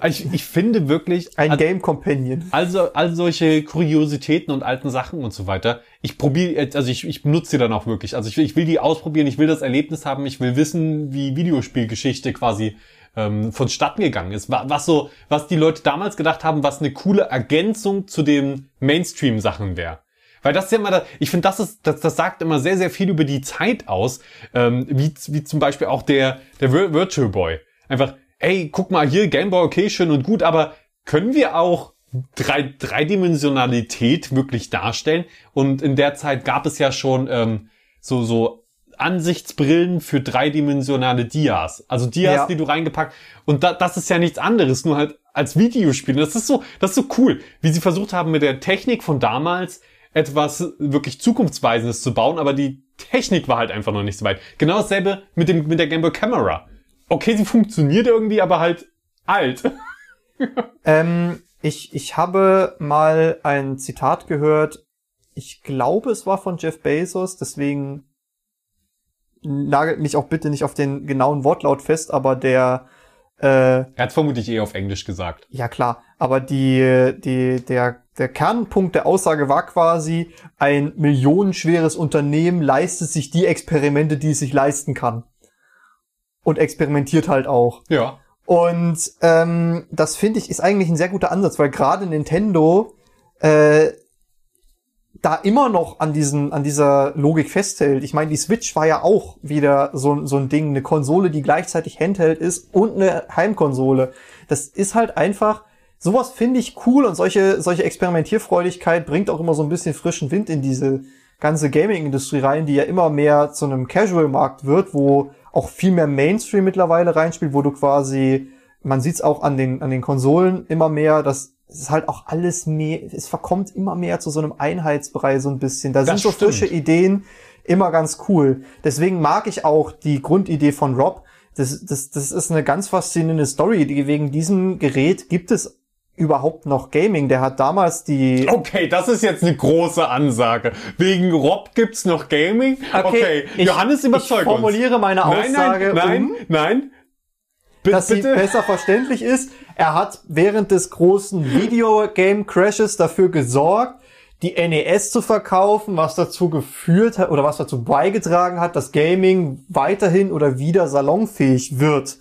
Ich, ich finde wirklich. Ein Game Companion. Also, all solche Kuriositäten und alten Sachen und so weiter. Ich probiere, also ich, ich benutze sie dann auch wirklich. Also ich, ich will die ausprobieren, ich will das Erlebnis haben, ich will wissen, wie Videospielgeschichte quasi ähm, vonstatten gegangen ist. Was so, was die Leute damals gedacht haben, was eine coole Ergänzung zu den Mainstream-Sachen wäre. Weil das ist ja immer, ich finde, das ist, das, das sagt immer sehr, sehr viel über die Zeit aus, ähm, wie, wie zum Beispiel auch der, der Virtual Boy. Einfach, ey, guck mal hier, Gameboy, okay, schön und gut, aber können wir auch drei, Dreidimensionalität wirklich darstellen? Und in der Zeit gab es ja schon ähm, so, so Ansichtsbrillen für dreidimensionale Dias. Also Dias, ja. die du reingepackt. Und da, das ist ja nichts anderes, nur halt als Videospiel. Das ist so, das ist so cool, wie sie versucht haben, mit der Technik von damals etwas wirklich Zukunftsweisendes zu bauen, aber die Technik war halt einfach noch nicht so weit. Genau dasselbe mit dem, mit der Game Boy Camera okay, sie funktioniert irgendwie, aber halt alt. ähm, ich, ich habe mal ein Zitat gehört. Ich glaube, es war von Jeff Bezos, deswegen nagelt mich auch bitte nicht auf den genauen Wortlaut fest, aber der äh, er hat vermutlich eh auf Englisch gesagt. Ja klar, aber die, die, der, der Kernpunkt der Aussage war quasi, ein millionenschweres Unternehmen leistet sich die Experimente, die es sich leisten kann und experimentiert halt auch. Ja. Und ähm, das finde ich ist eigentlich ein sehr guter Ansatz, weil gerade Nintendo äh, da immer noch an diesen an dieser Logik festhält. Ich meine, die Switch war ja auch wieder so, so ein Ding, eine Konsole, die gleichzeitig Handheld ist und eine Heimkonsole. Das ist halt einfach sowas finde ich cool und solche solche Experimentierfreudigkeit bringt auch immer so ein bisschen frischen Wind in diese ganze Gaming-Industrie rein, die ja immer mehr zu einem Casual-Markt wird, wo auch viel mehr Mainstream mittlerweile reinspielt, wo du quasi, man sieht's auch an den, an den Konsolen immer mehr, dass es ist halt auch alles mehr, es verkommt immer mehr zu so einem Einheitsbrei so ein bisschen. Da das sind so stimmt. frische Ideen immer ganz cool. Deswegen mag ich auch die Grundidee von Rob. Das, das, das ist eine ganz faszinierende Story. Wegen diesem Gerät gibt es überhaupt noch Gaming? Der hat damals die. Okay, das ist jetzt eine große Ansage. Wegen Rob gibt's noch Gaming? Okay, okay. Ich, Johannes überzeugt Ich formuliere uns. meine Aussage nein, nein, um, nein. B dass bitte? sie besser verständlich ist. Er hat während des großen Videogame Crashes dafür gesorgt, die NES zu verkaufen, was dazu geführt hat oder was dazu beigetragen hat, dass Gaming weiterhin oder wieder salonfähig wird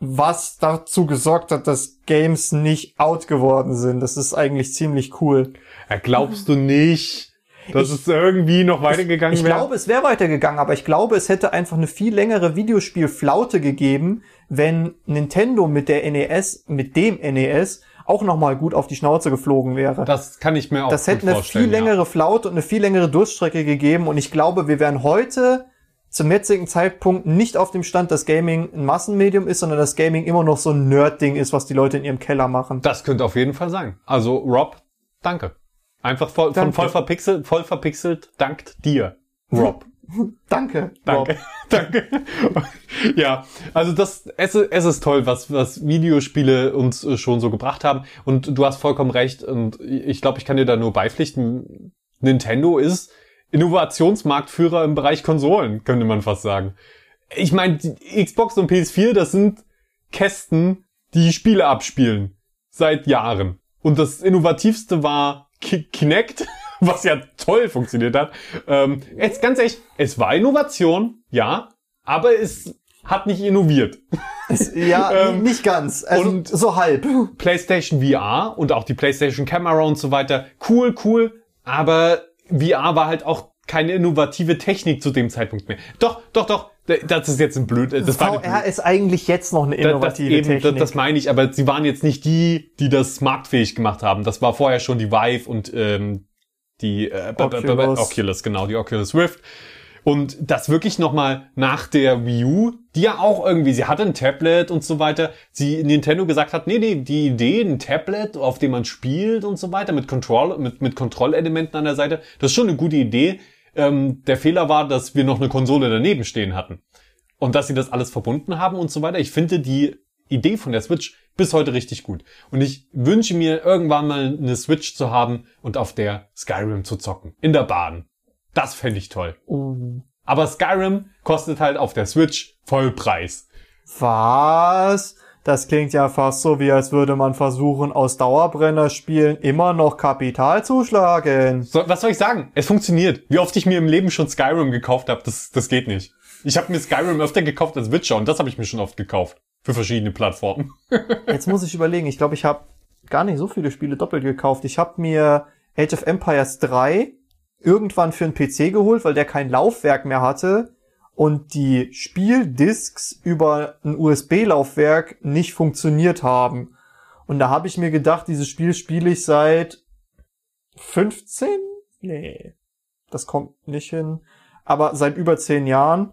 was dazu gesorgt hat, dass Games nicht out geworden sind. Das ist eigentlich ziemlich cool. Ja, glaubst du nicht, dass ich, es irgendwie noch weitergegangen wäre? Ich glaube, es wäre weitergegangen, aber ich glaube, es hätte einfach eine viel längere Videospielflaute gegeben, wenn Nintendo mit der NES, mit dem NES, auch nochmal gut auf die Schnauze geflogen wäre. Das kann ich mir auch Das hätte eine viel längere ja. Flaute und eine viel längere Durststrecke gegeben und ich glaube, wir wären heute zum jetzigen Zeitpunkt nicht auf dem Stand, dass Gaming ein Massenmedium ist, sondern dass Gaming immer noch so ein Nerd-Ding ist, was die Leute in ihrem Keller machen. Das könnte auf jeden Fall sein. Also Rob, danke. Einfach voll, danke. von voll verpixelt, voll verpixelt, dankt dir, Rob. danke. Danke. Rob. danke. ja, also das, es, es ist toll, was, was Videospiele uns äh, schon so gebracht haben. Und du hast vollkommen recht. Und ich glaube, ich kann dir da nur beipflichten. Nintendo ist Innovationsmarktführer im Bereich Konsolen, könnte man fast sagen. Ich meine, Xbox und PS4, das sind Kästen, die Spiele abspielen. Seit Jahren. Und das innovativste war Ki Kinect was ja toll funktioniert hat. Ähm, jetzt ganz ehrlich, es war Innovation, ja, aber es hat nicht innoviert. Ja, Ähm, nicht ganz. Also und- so halb. PlayStation VR und auch die PlayStation Camera und so weiter, cool, cool, aber VR war halt auch keine innovative Technik zu dem Zeitpunkt mehr. Doch, doch, doch, das ist jetzt ein blöd, das war eine VR ist eigentlich jetzt noch eine Da- das, innovative eben, das, Technik. das meine ich, aber sie waren jetzt nicht die, die das marktfähig gemacht haben. Das war vorher schon die Vive und ähm, die äh, Oculus. Oculus, genau, die Oculus Rift. Und das wirklich nochmal nach der Wii U, die ja auch irgendwie, sie hatte ein Tablet und so weiter, sie Nintendo gesagt hat, nee, nee, die Idee, ein Tablet, auf dem man spielt und so weiter, mit Control, mit, mit Kontrollelementen an der Seite, das ist schon eine gute Idee. Ähm, der Fehler war, dass wir noch eine Konsole daneben stehen hatten. Und dass sie das alles verbunden haben und so weiter. Ich finde die Idee von der Switch bis heute richtig gut. Und ich wünsche mir irgendwann mal eine Switch zu haben und auf der Skyrim zu zocken. In der Bahn. Das fände ich toll. Oh. Aber Skyrim kostet halt auf der Switch Vollpreis. Was? Das klingt ja fast so, wie als würde man versuchen, aus Dauerbrennerspielen immer noch Kapital zu schlagen. So, was soll ich sagen? Es funktioniert. Wie oft ich mir im Leben schon Skyrim gekauft habe, das, das geht nicht. Ich habe mir Skyrim öfter gekauft als Witcher und das habe ich mir schon oft gekauft. Für verschiedene Plattformen. Jetzt muss ich überlegen. Ich glaube, ich habe gar nicht so viele Spiele doppelt gekauft. Ich habe mir Age of Empires 3 irgendwann für einen PC geholt, weil der kein Laufwerk mehr hatte und die Spieldisks über ein USB-Laufwerk nicht funktioniert haben. Und da habe ich mir gedacht, dieses Spiel spiele ich seit 15? Nee, das kommt nicht hin. Aber seit über 10 Jahren.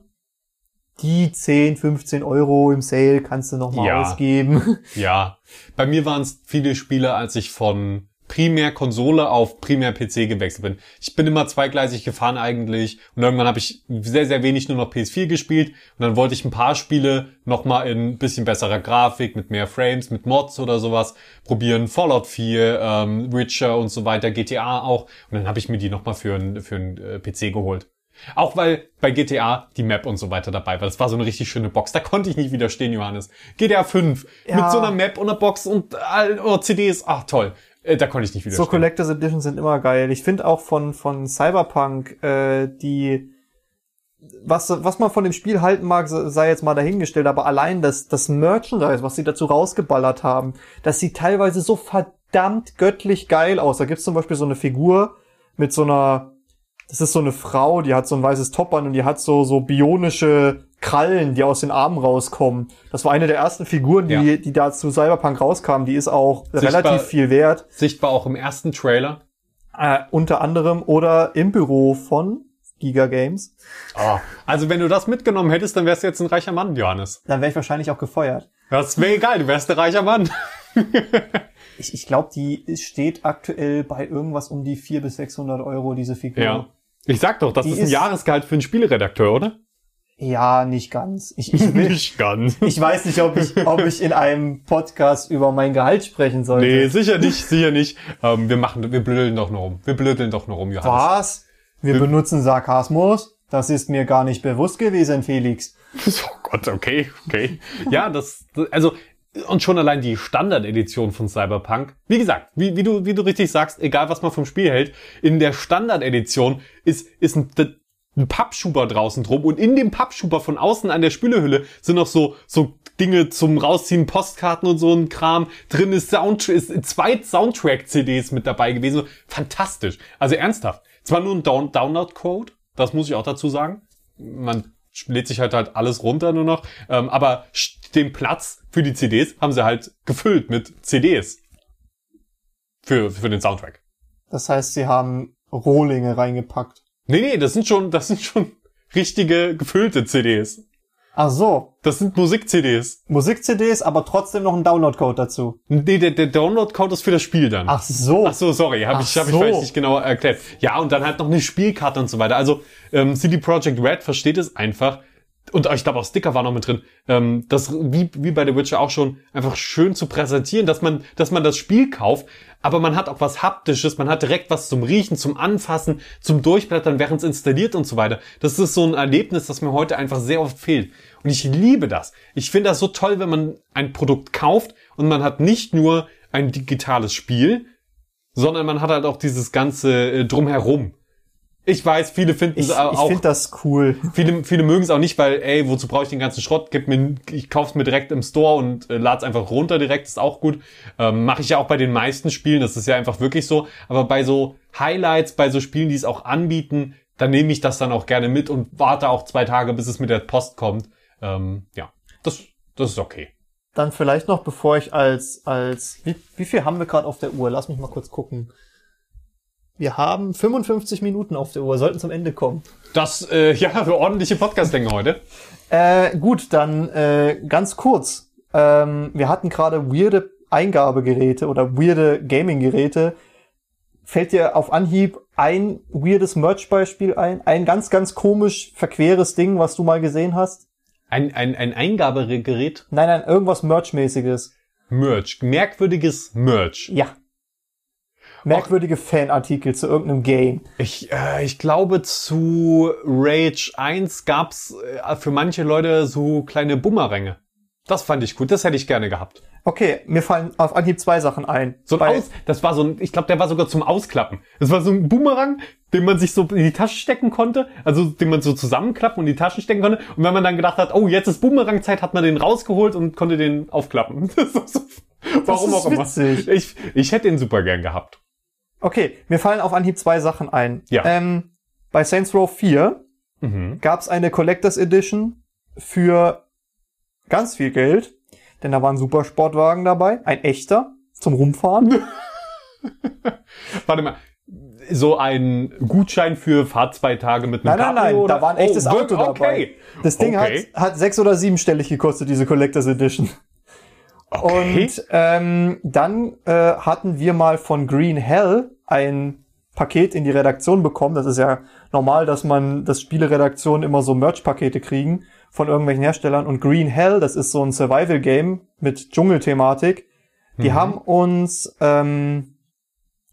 Die 10, 15 Euro im Sale kannst du noch mal Ja. ausgeben. Ja, bei mir waren es viele Spiele, als ich von primär Konsole auf primär PC gewechselt bin. Ich bin immer zweigleisig gefahren eigentlich und irgendwann habe ich sehr, sehr wenig nur noch PS4 gespielt und dann wollte ich ein paar Spiele nochmal in ein bisschen besserer Grafik, mit mehr Frames, mit Mods oder sowas probieren. Fallout 4, ähm, Witcher und so weiter, GTA auch und dann habe ich mir die nochmal für einen für einen, äh, PC geholt. Auch weil bei GTA die Map und so weiter dabei war. Das war so eine richtig schöne Box. Da konnte ich nicht widerstehen, Johannes. GTA 5 Ja. mit so einer Map und einer Box und all- oh, CDs. Ach toll. Äh, Da konnte ich nicht So widerstehen. Collectors Editions sind immer geil. Ich finde auch von, von Cyberpunk, äh, die, was, was man von dem Spiel halten mag, sei jetzt mal dahingestellt, aber allein das, das Merchandise, was sie dazu rausgeballert haben, das sieht teilweise so verdammt göttlich geil aus. Da gibt's zum Beispiel so eine Figur mit so einer, das ist so eine Frau, die hat so ein weißes Top an und die hat so, so bionische Krallen, die aus den Armen rauskommen. Das war eine der ersten Figuren, die, Ja. die da zu Cyberpunk rauskamen. Die ist auch Sichtbar- relativ viel wert. Sichtbar auch im ersten Trailer. Äh, unter anderem oder im Büro von Giga Games. Oh. Also wenn du das mitgenommen hättest, dann wärst du jetzt ein reicher Mann, Johannes. Dann wäre ich wahrscheinlich auch gefeuert. Das wäre egal, du wärst ein reicher Mann. Ich, ich glaube, die steht aktuell bei irgendwas um die 400 bis 600 Euro, diese Figur. Ja. Ich sag doch, das Die ist ein ist- Jahresgehalt für einen Spieleredakteur, oder? Ja, nicht ganz. Ich, ich, will, Nicht ganz. ich weiß nicht, ob ich, ob ich in einem Podcast über mein Gehalt sprechen sollte. Nee, sicher nicht, sicher nicht. Ähm, wir machen, wir blödeln doch nur rum. Wir blödeln doch nur rum, Johannes. Was? Wir benutzen Sarkasmus? Das ist mir gar nicht bewusst gewesen, Felix. Oh Gott, okay, okay. Ja, das, also, und schon allein die Standard-Edition von Cyberpunk. Wie gesagt, wie, wie du, wie du richtig sagst, egal was man vom Spiel hält, in der Standard-Edition ist, ist ein, ein Pappschuber draußen drum und in dem Pappschuber von außen an der Spülehülle sind noch so, so Dinge zum Rausziehen, Postkarten und so ein Kram. Drin ist Sound, ist zwei Soundtrack-CDs mit dabei gewesen. Fantastisch. Also ernsthaft. Zwar nur ein Down Download-Code, das muss ich auch dazu sagen. Man lädt sich halt halt alles runter nur noch. Ähm, aber den Platz für die CDs haben sie halt gefüllt mit CDs. Für, für den Soundtrack. Das heißt, sie haben Rohlinge reingepackt. Nee, nee, das sind schon, das sind schon richtige gefüllte CDs. Ach so. Das sind Musik-CDs. Musik-CDs, aber trotzdem noch ein Download-Code dazu. Nee, der, der Download-Code ist für das Spiel dann. Ach so. Ach so, sorry, habe ich, hab ich so. vielleicht nicht genau erklärt. Ja, und dann halt noch eine Spielkarte und so weiter. Also ähm, CD Projekt Red versteht es einfach. Und ich glaube auch Sticker war noch mit drin. Ähm, das wie wie bei The Witcher auch schon einfach schön zu präsentieren, dass man dass man das Spiel kauft, aber man hat auch was haptisches, man hat direkt was zum Riechen, zum Anfassen, zum Durchblättern, während es installiert und so weiter. Das ist so ein Erlebnis, das mir heute einfach sehr oft fehlt. Und ich liebe das. Ich finde das so toll, wenn man ein Produkt kauft und man hat nicht nur ein digitales Spiel, sondern man hat halt auch dieses ganze äh, drumherum. Ich weiß, viele finden es au- ich auch, finde das cool. viele, viele mögen es auch nicht, weil, ey, wozu brauche ich den ganzen Schrott? Gib mir, ich kauf's mir direkt im Store und äh, lad's einfach runter direkt, ist auch gut. Ähm, Mache ich ja auch bei den meisten Spielen, das ist ja einfach wirklich so. Aber bei so Highlights, bei so Spielen, die es auch anbieten, dann nehme ich das dann auch gerne mit und warte auch zwei Tage, bis es mit der Post kommt. Ähm, ja, das, das ist okay. Dann vielleicht noch, bevor ich als, als, wie, wie viel haben wir gerade auf der Uhr? Lass mich mal kurz gucken. Wir haben 55 Minuten auf der Uhr, sollten zum Ende kommen. Das, äh, ja, eine ordentliche Podcast-Länge heute. Äh, gut, dann äh, ganz kurz. Ähm, wir hatten gerade weirde Eingabegeräte oder weirde Gaming-Geräte. Fällt dir auf Anhieb ein weirdes Merch-Beispiel ein? Ein ganz, ganz komisch verqueres Ding, was du mal gesehen hast? Ein, ein, ein Eingabegerät, Nein, nein, irgendwas Merch-mäßiges. Merch, merkwürdiges Merch. Ja. Merkwürdige Fanartikel zu irgendeinem Game. Ich, äh, ich glaube, zu Rage 1 gab's äh, für manche Leute so kleine Bumeränge. Das fand ich gut, das hätte ich gerne gehabt. Okay, mir fallen auf Anhieb zwei Sachen ein. So ein Bei- Aus, das war so ein, ich glaube, der war sogar zum Ausklappen. Das war so ein Boomerang, den man sich so in die Tasche stecken konnte, also den man so zusammenklappen und in die Taschen stecken konnte. Und wenn man dann gedacht hat, oh, jetzt ist Boomerang-Zeit, hat man den rausgeholt und konnte den aufklappen. Das ist so, warum ist auch immer. witzig. Ich, ich hätte ihn super gern gehabt. Okay, mir fallen auf Anhieb zwei Sachen ein. Ja. Ähm, bei Saints Row 4 Mhm. gab es eine Collectors Edition für ganz viel Geld, denn da war ein super Sportwagen dabei, ein echter zum Rumfahren. Warte mal. So ein Gutschein für Fahrt zwei Tage mit einem Nein, nein, Cabrio nein, oder? da war ein echtes oh, Auto dabei. Okay. Das Ding okay. hat, hat sechs oder siebenstellig gekostet, diese Collectors Edition. okay. Und ähm, dann äh, hatten wir mal von Green Hell ein Paket in die Redaktion bekommen. Das ist ja normal, dass man, dass Spieleredaktionen immer so Merch-Pakete kriegen von irgendwelchen Herstellern. Und Green Hell, das ist so ein Survival-Game mit Dschungelthematik. Die Mhm. haben uns, ähm,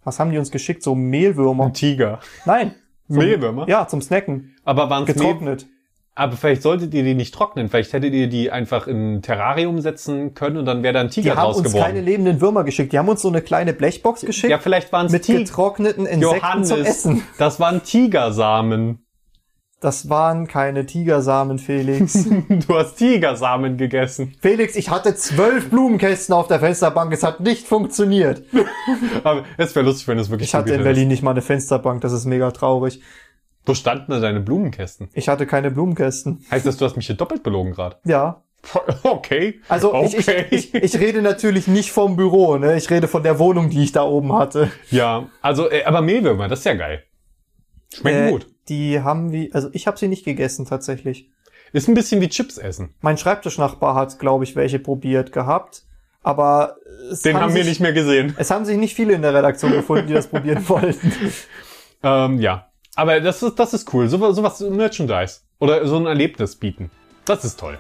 was haben die uns geschickt? So Mehlwürmer. Ein Tiger. Nein. Zum, Mehlwürmer? Ja, zum Snacken. Aber waren Getrocknet. Aber vielleicht solltet ihr die nicht trocknen. Vielleicht hättet ihr die einfach in ein Terrarium setzen können und dann wäre da ein Tiger Die haben draus uns keine lebenden Würmer geschickt. Die haben uns so eine kleine Blechbox geschickt ja, vielleicht waren es mit getrockneten Insekten Johannes, zum Essen. das waren Tigersamen. Das waren keine Tigersamen, Felix. Du hast Tigersamen gegessen. Felix, ich hatte zwölf Blumenkästen auf der Fensterbank. Es hat nicht funktioniert. Aber es wäre lustig, wenn es wirklich Ich hatte in Berlin nicht mal eine Fensterbank. Das ist mega traurig. Wo standen da deine Blumenkästen? Ich hatte keine Blumenkästen. Heißt das, du hast mich hier doppelt belogen gerade? Ja. Okay. Also ich, okay. ich, ich, ich rede natürlich nicht vom Büro, ne? Ich rede von der Wohnung, die ich da oben hatte. ja, also, äh, aber Mehlwürmer, das ist ja geil. Schmecken Äh, gut. Die haben wie, also ich habe sie nicht gegessen tatsächlich. Ist ein bisschen wie Chips essen. Mein Schreibtischnachbar hat, glaube ich, welche probiert gehabt. Aber es Den haben wir sich, nicht mehr gesehen. Es haben sich nicht viele in der Redaktion gefunden, die das probieren wollten. Ähm, ja. Aber das ist, das ist cool. So, sowas, Merchandise. Oder so ein Erlebnis bieten. Das ist toll.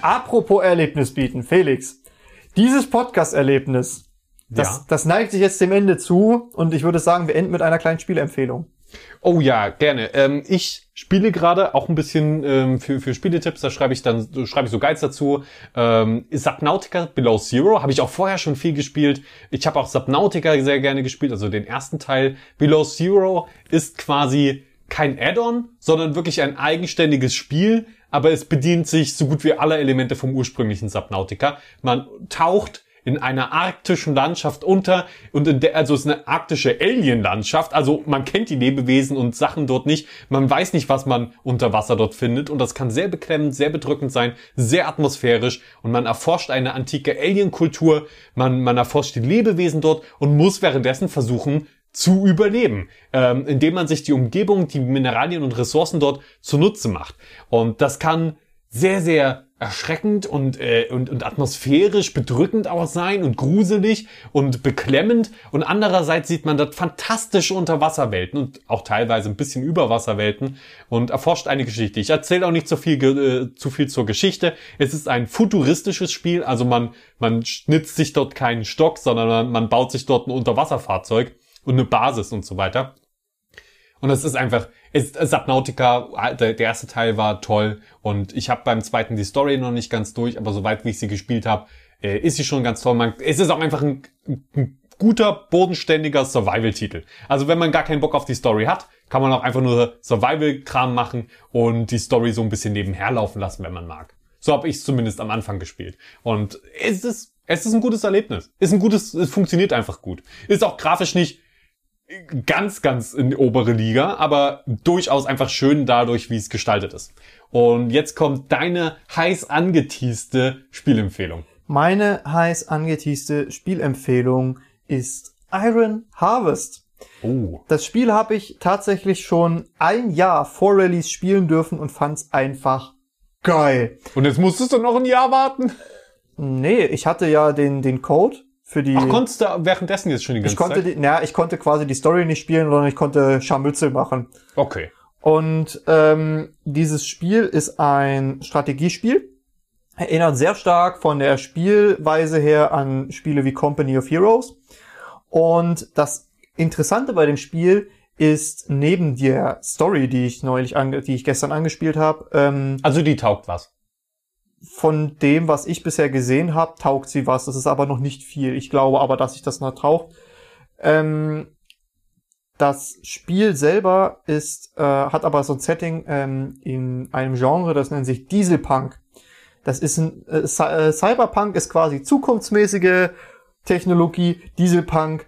Apropos Erlebnis bieten, Felix. Dieses Podcast-Erlebnis, das, Ja. das neigt sich jetzt dem Ende zu und ich würde sagen, wir enden mit einer kleinen Spielempfehlung. Oh ja, gerne. Ähm, ich spiele gerade auch ein bisschen ähm, für, für Spieletipps, da schreibe ich dann schreibe ich so Guides dazu. Ähm, Subnautica Below Zero habe ich auch vorher schon viel gespielt. Ich habe auch Subnautica sehr gerne gespielt, also den ersten Teil. Below Zero ist quasi kein Add-on, sondern wirklich ein eigenständiges Spiel, aber es bedient sich so gut wie alle Elemente vom ursprünglichen Subnautica. Man taucht in einer arktischen Landschaft unter und in der, also es ist eine arktische Alien-Landschaft, also man kennt die Lebewesen und Sachen dort nicht, man weiß nicht, was man unter Wasser dort findet. Und das kann sehr beklemmend, sehr bedrückend sein, sehr atmosphärisch. Und man erforscht eine antike Alien-Kultur, man, man erforscht die Lebewesen dort und muss währenddessen versuchen, zu überleben, ähm, indem man sich die Umgebung, die Mineralien und Ressourcen dort zunutze macht. Und das kann sehr, sehr erschreckend und, äh, und, und atmosphärisch bedrückend auch sein und gruselig und beklemmend. Und andererseits sieht man dort fantastische Unterwasserwelten und auch teilweise ein bisschen Überwasserwelten und erforscht eine Geschichte. Ich erzähle auch nicht so viel, äh, zu viel zur Geschichte. Es ist ein futuristisches Spiel, also man, man schnitzt sich dort keinen Stock, sondern man, man baut sich dort ein Unterwasserfahrzeug und eine Basis und so weiter. Und es ist einfach, es, Subnautica, der, der erste Teil war toll und ich habe beim zweiten die Story noch nicht ganz durch, aber soweit wie ich sie gespielt habe, äh, ist sie schon ganz toll. Man, es ist auch einfach ein, ein guter, bodenständiger Survival-Titel. Also wenn man gar keinen Bock auf die Story hat, kann man auch einfach nur Survival-Kram machen und die Story so ein bisschen nebenher laufen lassen, wenn man mag. So habe ich es zumindest am Anfang gespielt. Und es ist, es ist ein gutes Erlebnis. Ist ein gutes, es funktioniert einfach gut. Ist auch grafisch nicht ganz, ganz in die obere Liga, aber durchaus einfach schön dadurch, wie es gestaltet ist. Und jetzt kommt deine heiß angeteaste Spielempfehlung. Meine heiß angeteaste Spielempfehlung ist Iron Harvest. Oh. Das Spiel habe ich tatsächlich schon ein Jahr vor Release spielen dürfen und fand's einfach geil. Und jetzt musstest du noch ein Jahr warten? Nee, ich hatte ja den, den Code für die. Ach, konntest du währenddessen jetzt schon die ganze ich konnte, Zeit? die, na, ich konnte quasi die Story nicht spielen, sondern ich konnte Scharmützel machen. Okay. Und ähm, dieses Spiel ist ein Strategiespiel. Erinnert sehr stark von der Spielweise her an Spiele wie Company of Heroes. Und das Interessante bei dem Spiel ist neben der Story, die ich neulich, ange die ich gestern angespielt habe, ähm, Also die taugt was. Von dem, was ich bisher gesehen habe, taugt sie was. Das ist aber noch nicht viel. Ich glaube aber, dass sich das noch taucht. Ähm, das Spiel selber ist, äh, hat aber so ein Setting ähm, in einem Genre, das nennt sich Dieselpunk. Das ist ein äh, äh, Cyberpunk ist quasi zukunftsmäßige Technologie. Dieselpunk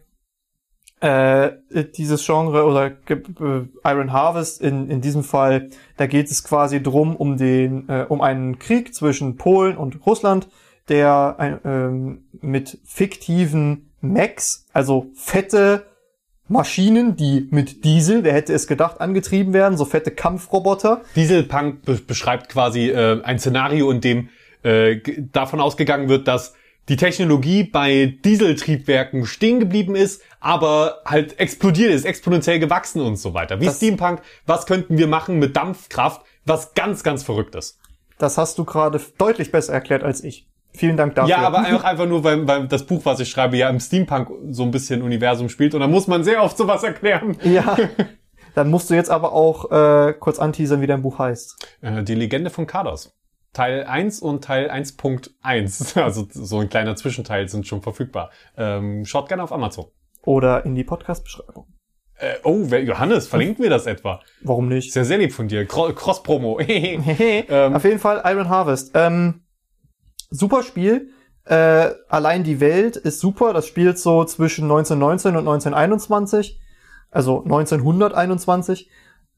äh, dieses Genre oder äh, Iron Harvest in, in diesem Fall, da geht es quasi drum um den äh, um einen Krieg zwischen Polen und Russland, der ähm, mit fiktiven Mechs, also fette Maschinen, die mit Diesel, wer hätte es gedacht, angetrieben werden, so fette Kampfroboter. Dieselpunk be beschreibt quasi äh, ein Szenario, in dem äh, davon ausgegangen wird, dass die Technologie bei Dieseltriebwerken stehen geblieben ist, aber halt explodiert ist, exponentiell gewachsen und so weiter. Wie Das- Steampunk, was könnten wir machen mit Dampfkraft, was ganz, ganz verrückt ist. Das hast du gerade deutlich besser erklärt als ich. Vielen Dank dafür. Ja, aber einfach, einfach nur, weil, weil das Buch, was ich schreibe, ja im Steampunk so ein bisschen Universum spielt und da muss man sehr oft sowas erklären. ja. Dann musst du jetzt aber auch äh, kurz anteasern, wie dein Buch heißt. Äh, die Legende von Kados. Teil 1 und Teil 1.1, also so ein kleiner Zwischenteil sind schon verfügbar. Ähm, schaut gerne auf Amazon. Oder in die Podcast-Beschreibung. Äh, oh, wer, Johannes, verlinken wir das etwa? Warum nicht? Ist ja sehr lieb von dir. Cro- Cross-Promo. ähm, Auf jeden Fall Iron Harvest. Ähm, super Spiel. Äh, allein die Welt ist super. Das spielt so zwischen 1919 und 1921. Also 1921.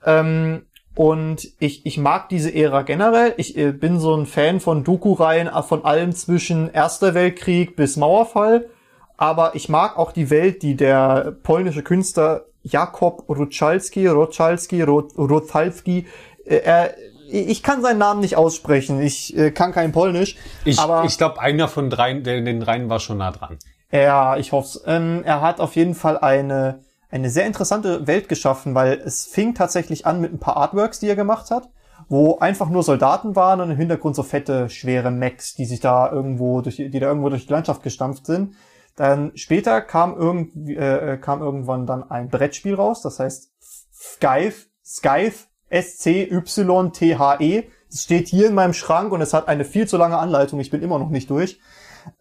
Ähm, und ich, ich mag diese Ära generell. Ich äh, bin so ein Fan von Doku-Reihen, äh, von allem zwischen Erster Weltkrieg bis Mauerfall. Aber ich mag auch die Welt, die der polnische Künstler Jakob Ruchalski, Ruchalski, Ruchalski, äh, er, ich kann seinen Namen nicht aussprechen. Ich äh, kann kein Polnisch. ich aber ich glaube, einer von drei, der in den dreien war schon nah dran. ja, ich hoffe ähm, Er hat auf jeden Fall eine, eine sehr interessante Welt geschaffen, weil es fing tatsächlich an mit ein paar Artworks, die er gemacht hat, wo einfach nur Soldaten waren und im Hintergrund so fette, schwere Mechs, die sich da irgendwo durch, die da irgendwo durch die Landschaft gestampft sind. Dann später kam irgendwie, äh, kam irgendwann dann ein Brettspiel raus, das heißt Skype, Skype, S-C-Y-T-H-E. Es steht hier in meinem Schrank und es hat eine viel zu lange Anleitung, ich bin immer noch nicht durch.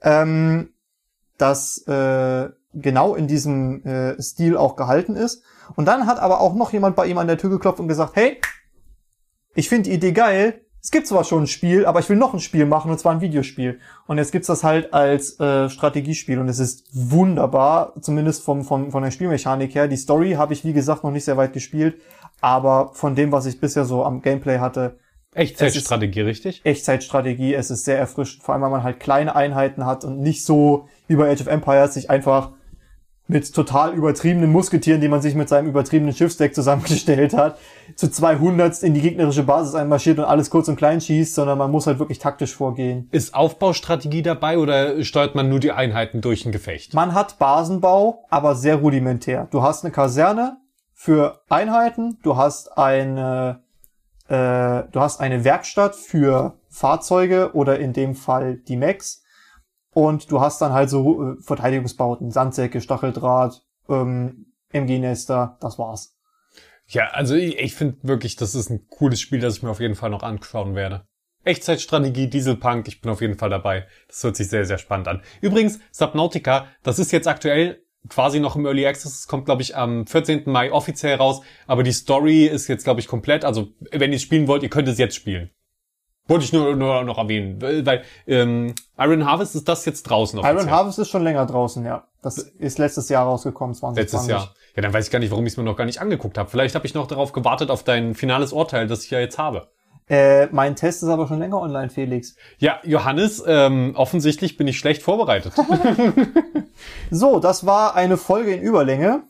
Ähm, das äh, genau in diesem äh, Stil auch gehalten ist. Und dann hat aber auch noch jemand bei ihm an der Tür geklopft und gesagt, hey, ich finde die Idee geil. Es gibt zwar schon ein Spiel, aber ich will noch ein Spiel machen, und zwar ein Videospiel. Und jetzt gibt's das halt als äh, Strategiespiel und es ist wunderbar, zumindest vom, vom, von der Spielmechanik her. Die Story habe ich, wie gesagt, noch nicht sehr weit gespielt, aber von dem, was ich bisher so am Gameplay hatte, Echtzeitstrategie, richtig? Echtzeitstrategie, es ist sehr erfrischend, vor allem weil man halt kleine Einheiten hat und nicht so wie bei Age of Empires sich einfach mit total übertriebenen Musketieren, die man sich mit seinem übertriebenen Schiffsdeck zusammengestellt hat, zu 200 in die gegnerische Basis einmarschiert und alles kurz und klein schießt, sondern man muss halt wirklich taktisch vorgehen. Ist Aufbaustrategie dabei oder steuert man nur die Einheiten durch ein Gefecht? Man hat Basenbau, aber sehr rudimentär. Du hast eine Kaserne für Einheiten, du hast eine, äh, du hast eine Werkstatt für Fahrzeuge oder in dem Fall die Mechs. Und du hast dann halt so äh, Verteidigungsbauten, Sandsäcke, Stacheldraht, ähm, MG-Nester, das war's. Ja, also ich, ich finde wirklich, das ist ein cooles Spiel, das ich mir auf jeden Fall noch anschauen werde. Echtzeitstrategie, Dieselpunk, ich bin auf jeden Fall dabei. Das hört sich sehr, sehr spannend an. Übrigens, Subnautica, das ist jetzt aktuell quasi noch im Early Access. Es kommt, glaube ich, am 14. Mai offiziell raus. Aber die Story ist jetzt, glaube ich, komplett. Also, wenn ihr spielen wollt, ihr könnt es jetzt spielen. Wollte ich nur, nur noch erwähnen. Weil ähm, Iron Harvest ist das jetzt draußen offiziell. Iron Harvest ist schon länger draußen, ja. Das ist letztes Jahr rausgekommen, 2020. Letztes Jahr. Ja, dann weiß ich gar nicht, warum ich es mir noch gar nicht angeguckt habe. Vielleicht habe ich noch darauf gewartet, auf dein finales Urteil, das ich ja jetzt habe. Äh, mein Test ist aber schon länger online, Felix. Ja, Johannes, ähm, offensichtlich bin ich schlecht vorbereitet. so, das war eine Folge in Überlänge.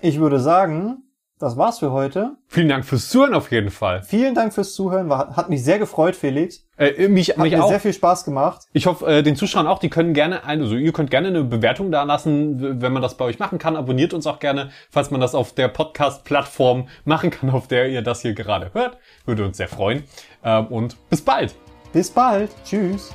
Ich würde sagen, das war's für heute. Vielen Dank fürs Zuhören auf jeden Fall. Vielen Dank fürs Zuhören. War, hat mich sehr gefreut, Felix. Äh, mich, hat mich mir auch. sehr viel Spaß gemacht. Ich hoffe, äh, den Zuschauern auch, die können gerne, ein, also ihr könnt gerne eine Bewertung da lassen, wenn man das bei euch machen kann. Abonniert uns auch gerne, falls man das auf der Podcast-Plattform machen kann, auf der ihr das hier gerade hört. Würde uns sehr freuen. Ähm, und bis bald. Bis bald. Tschüss.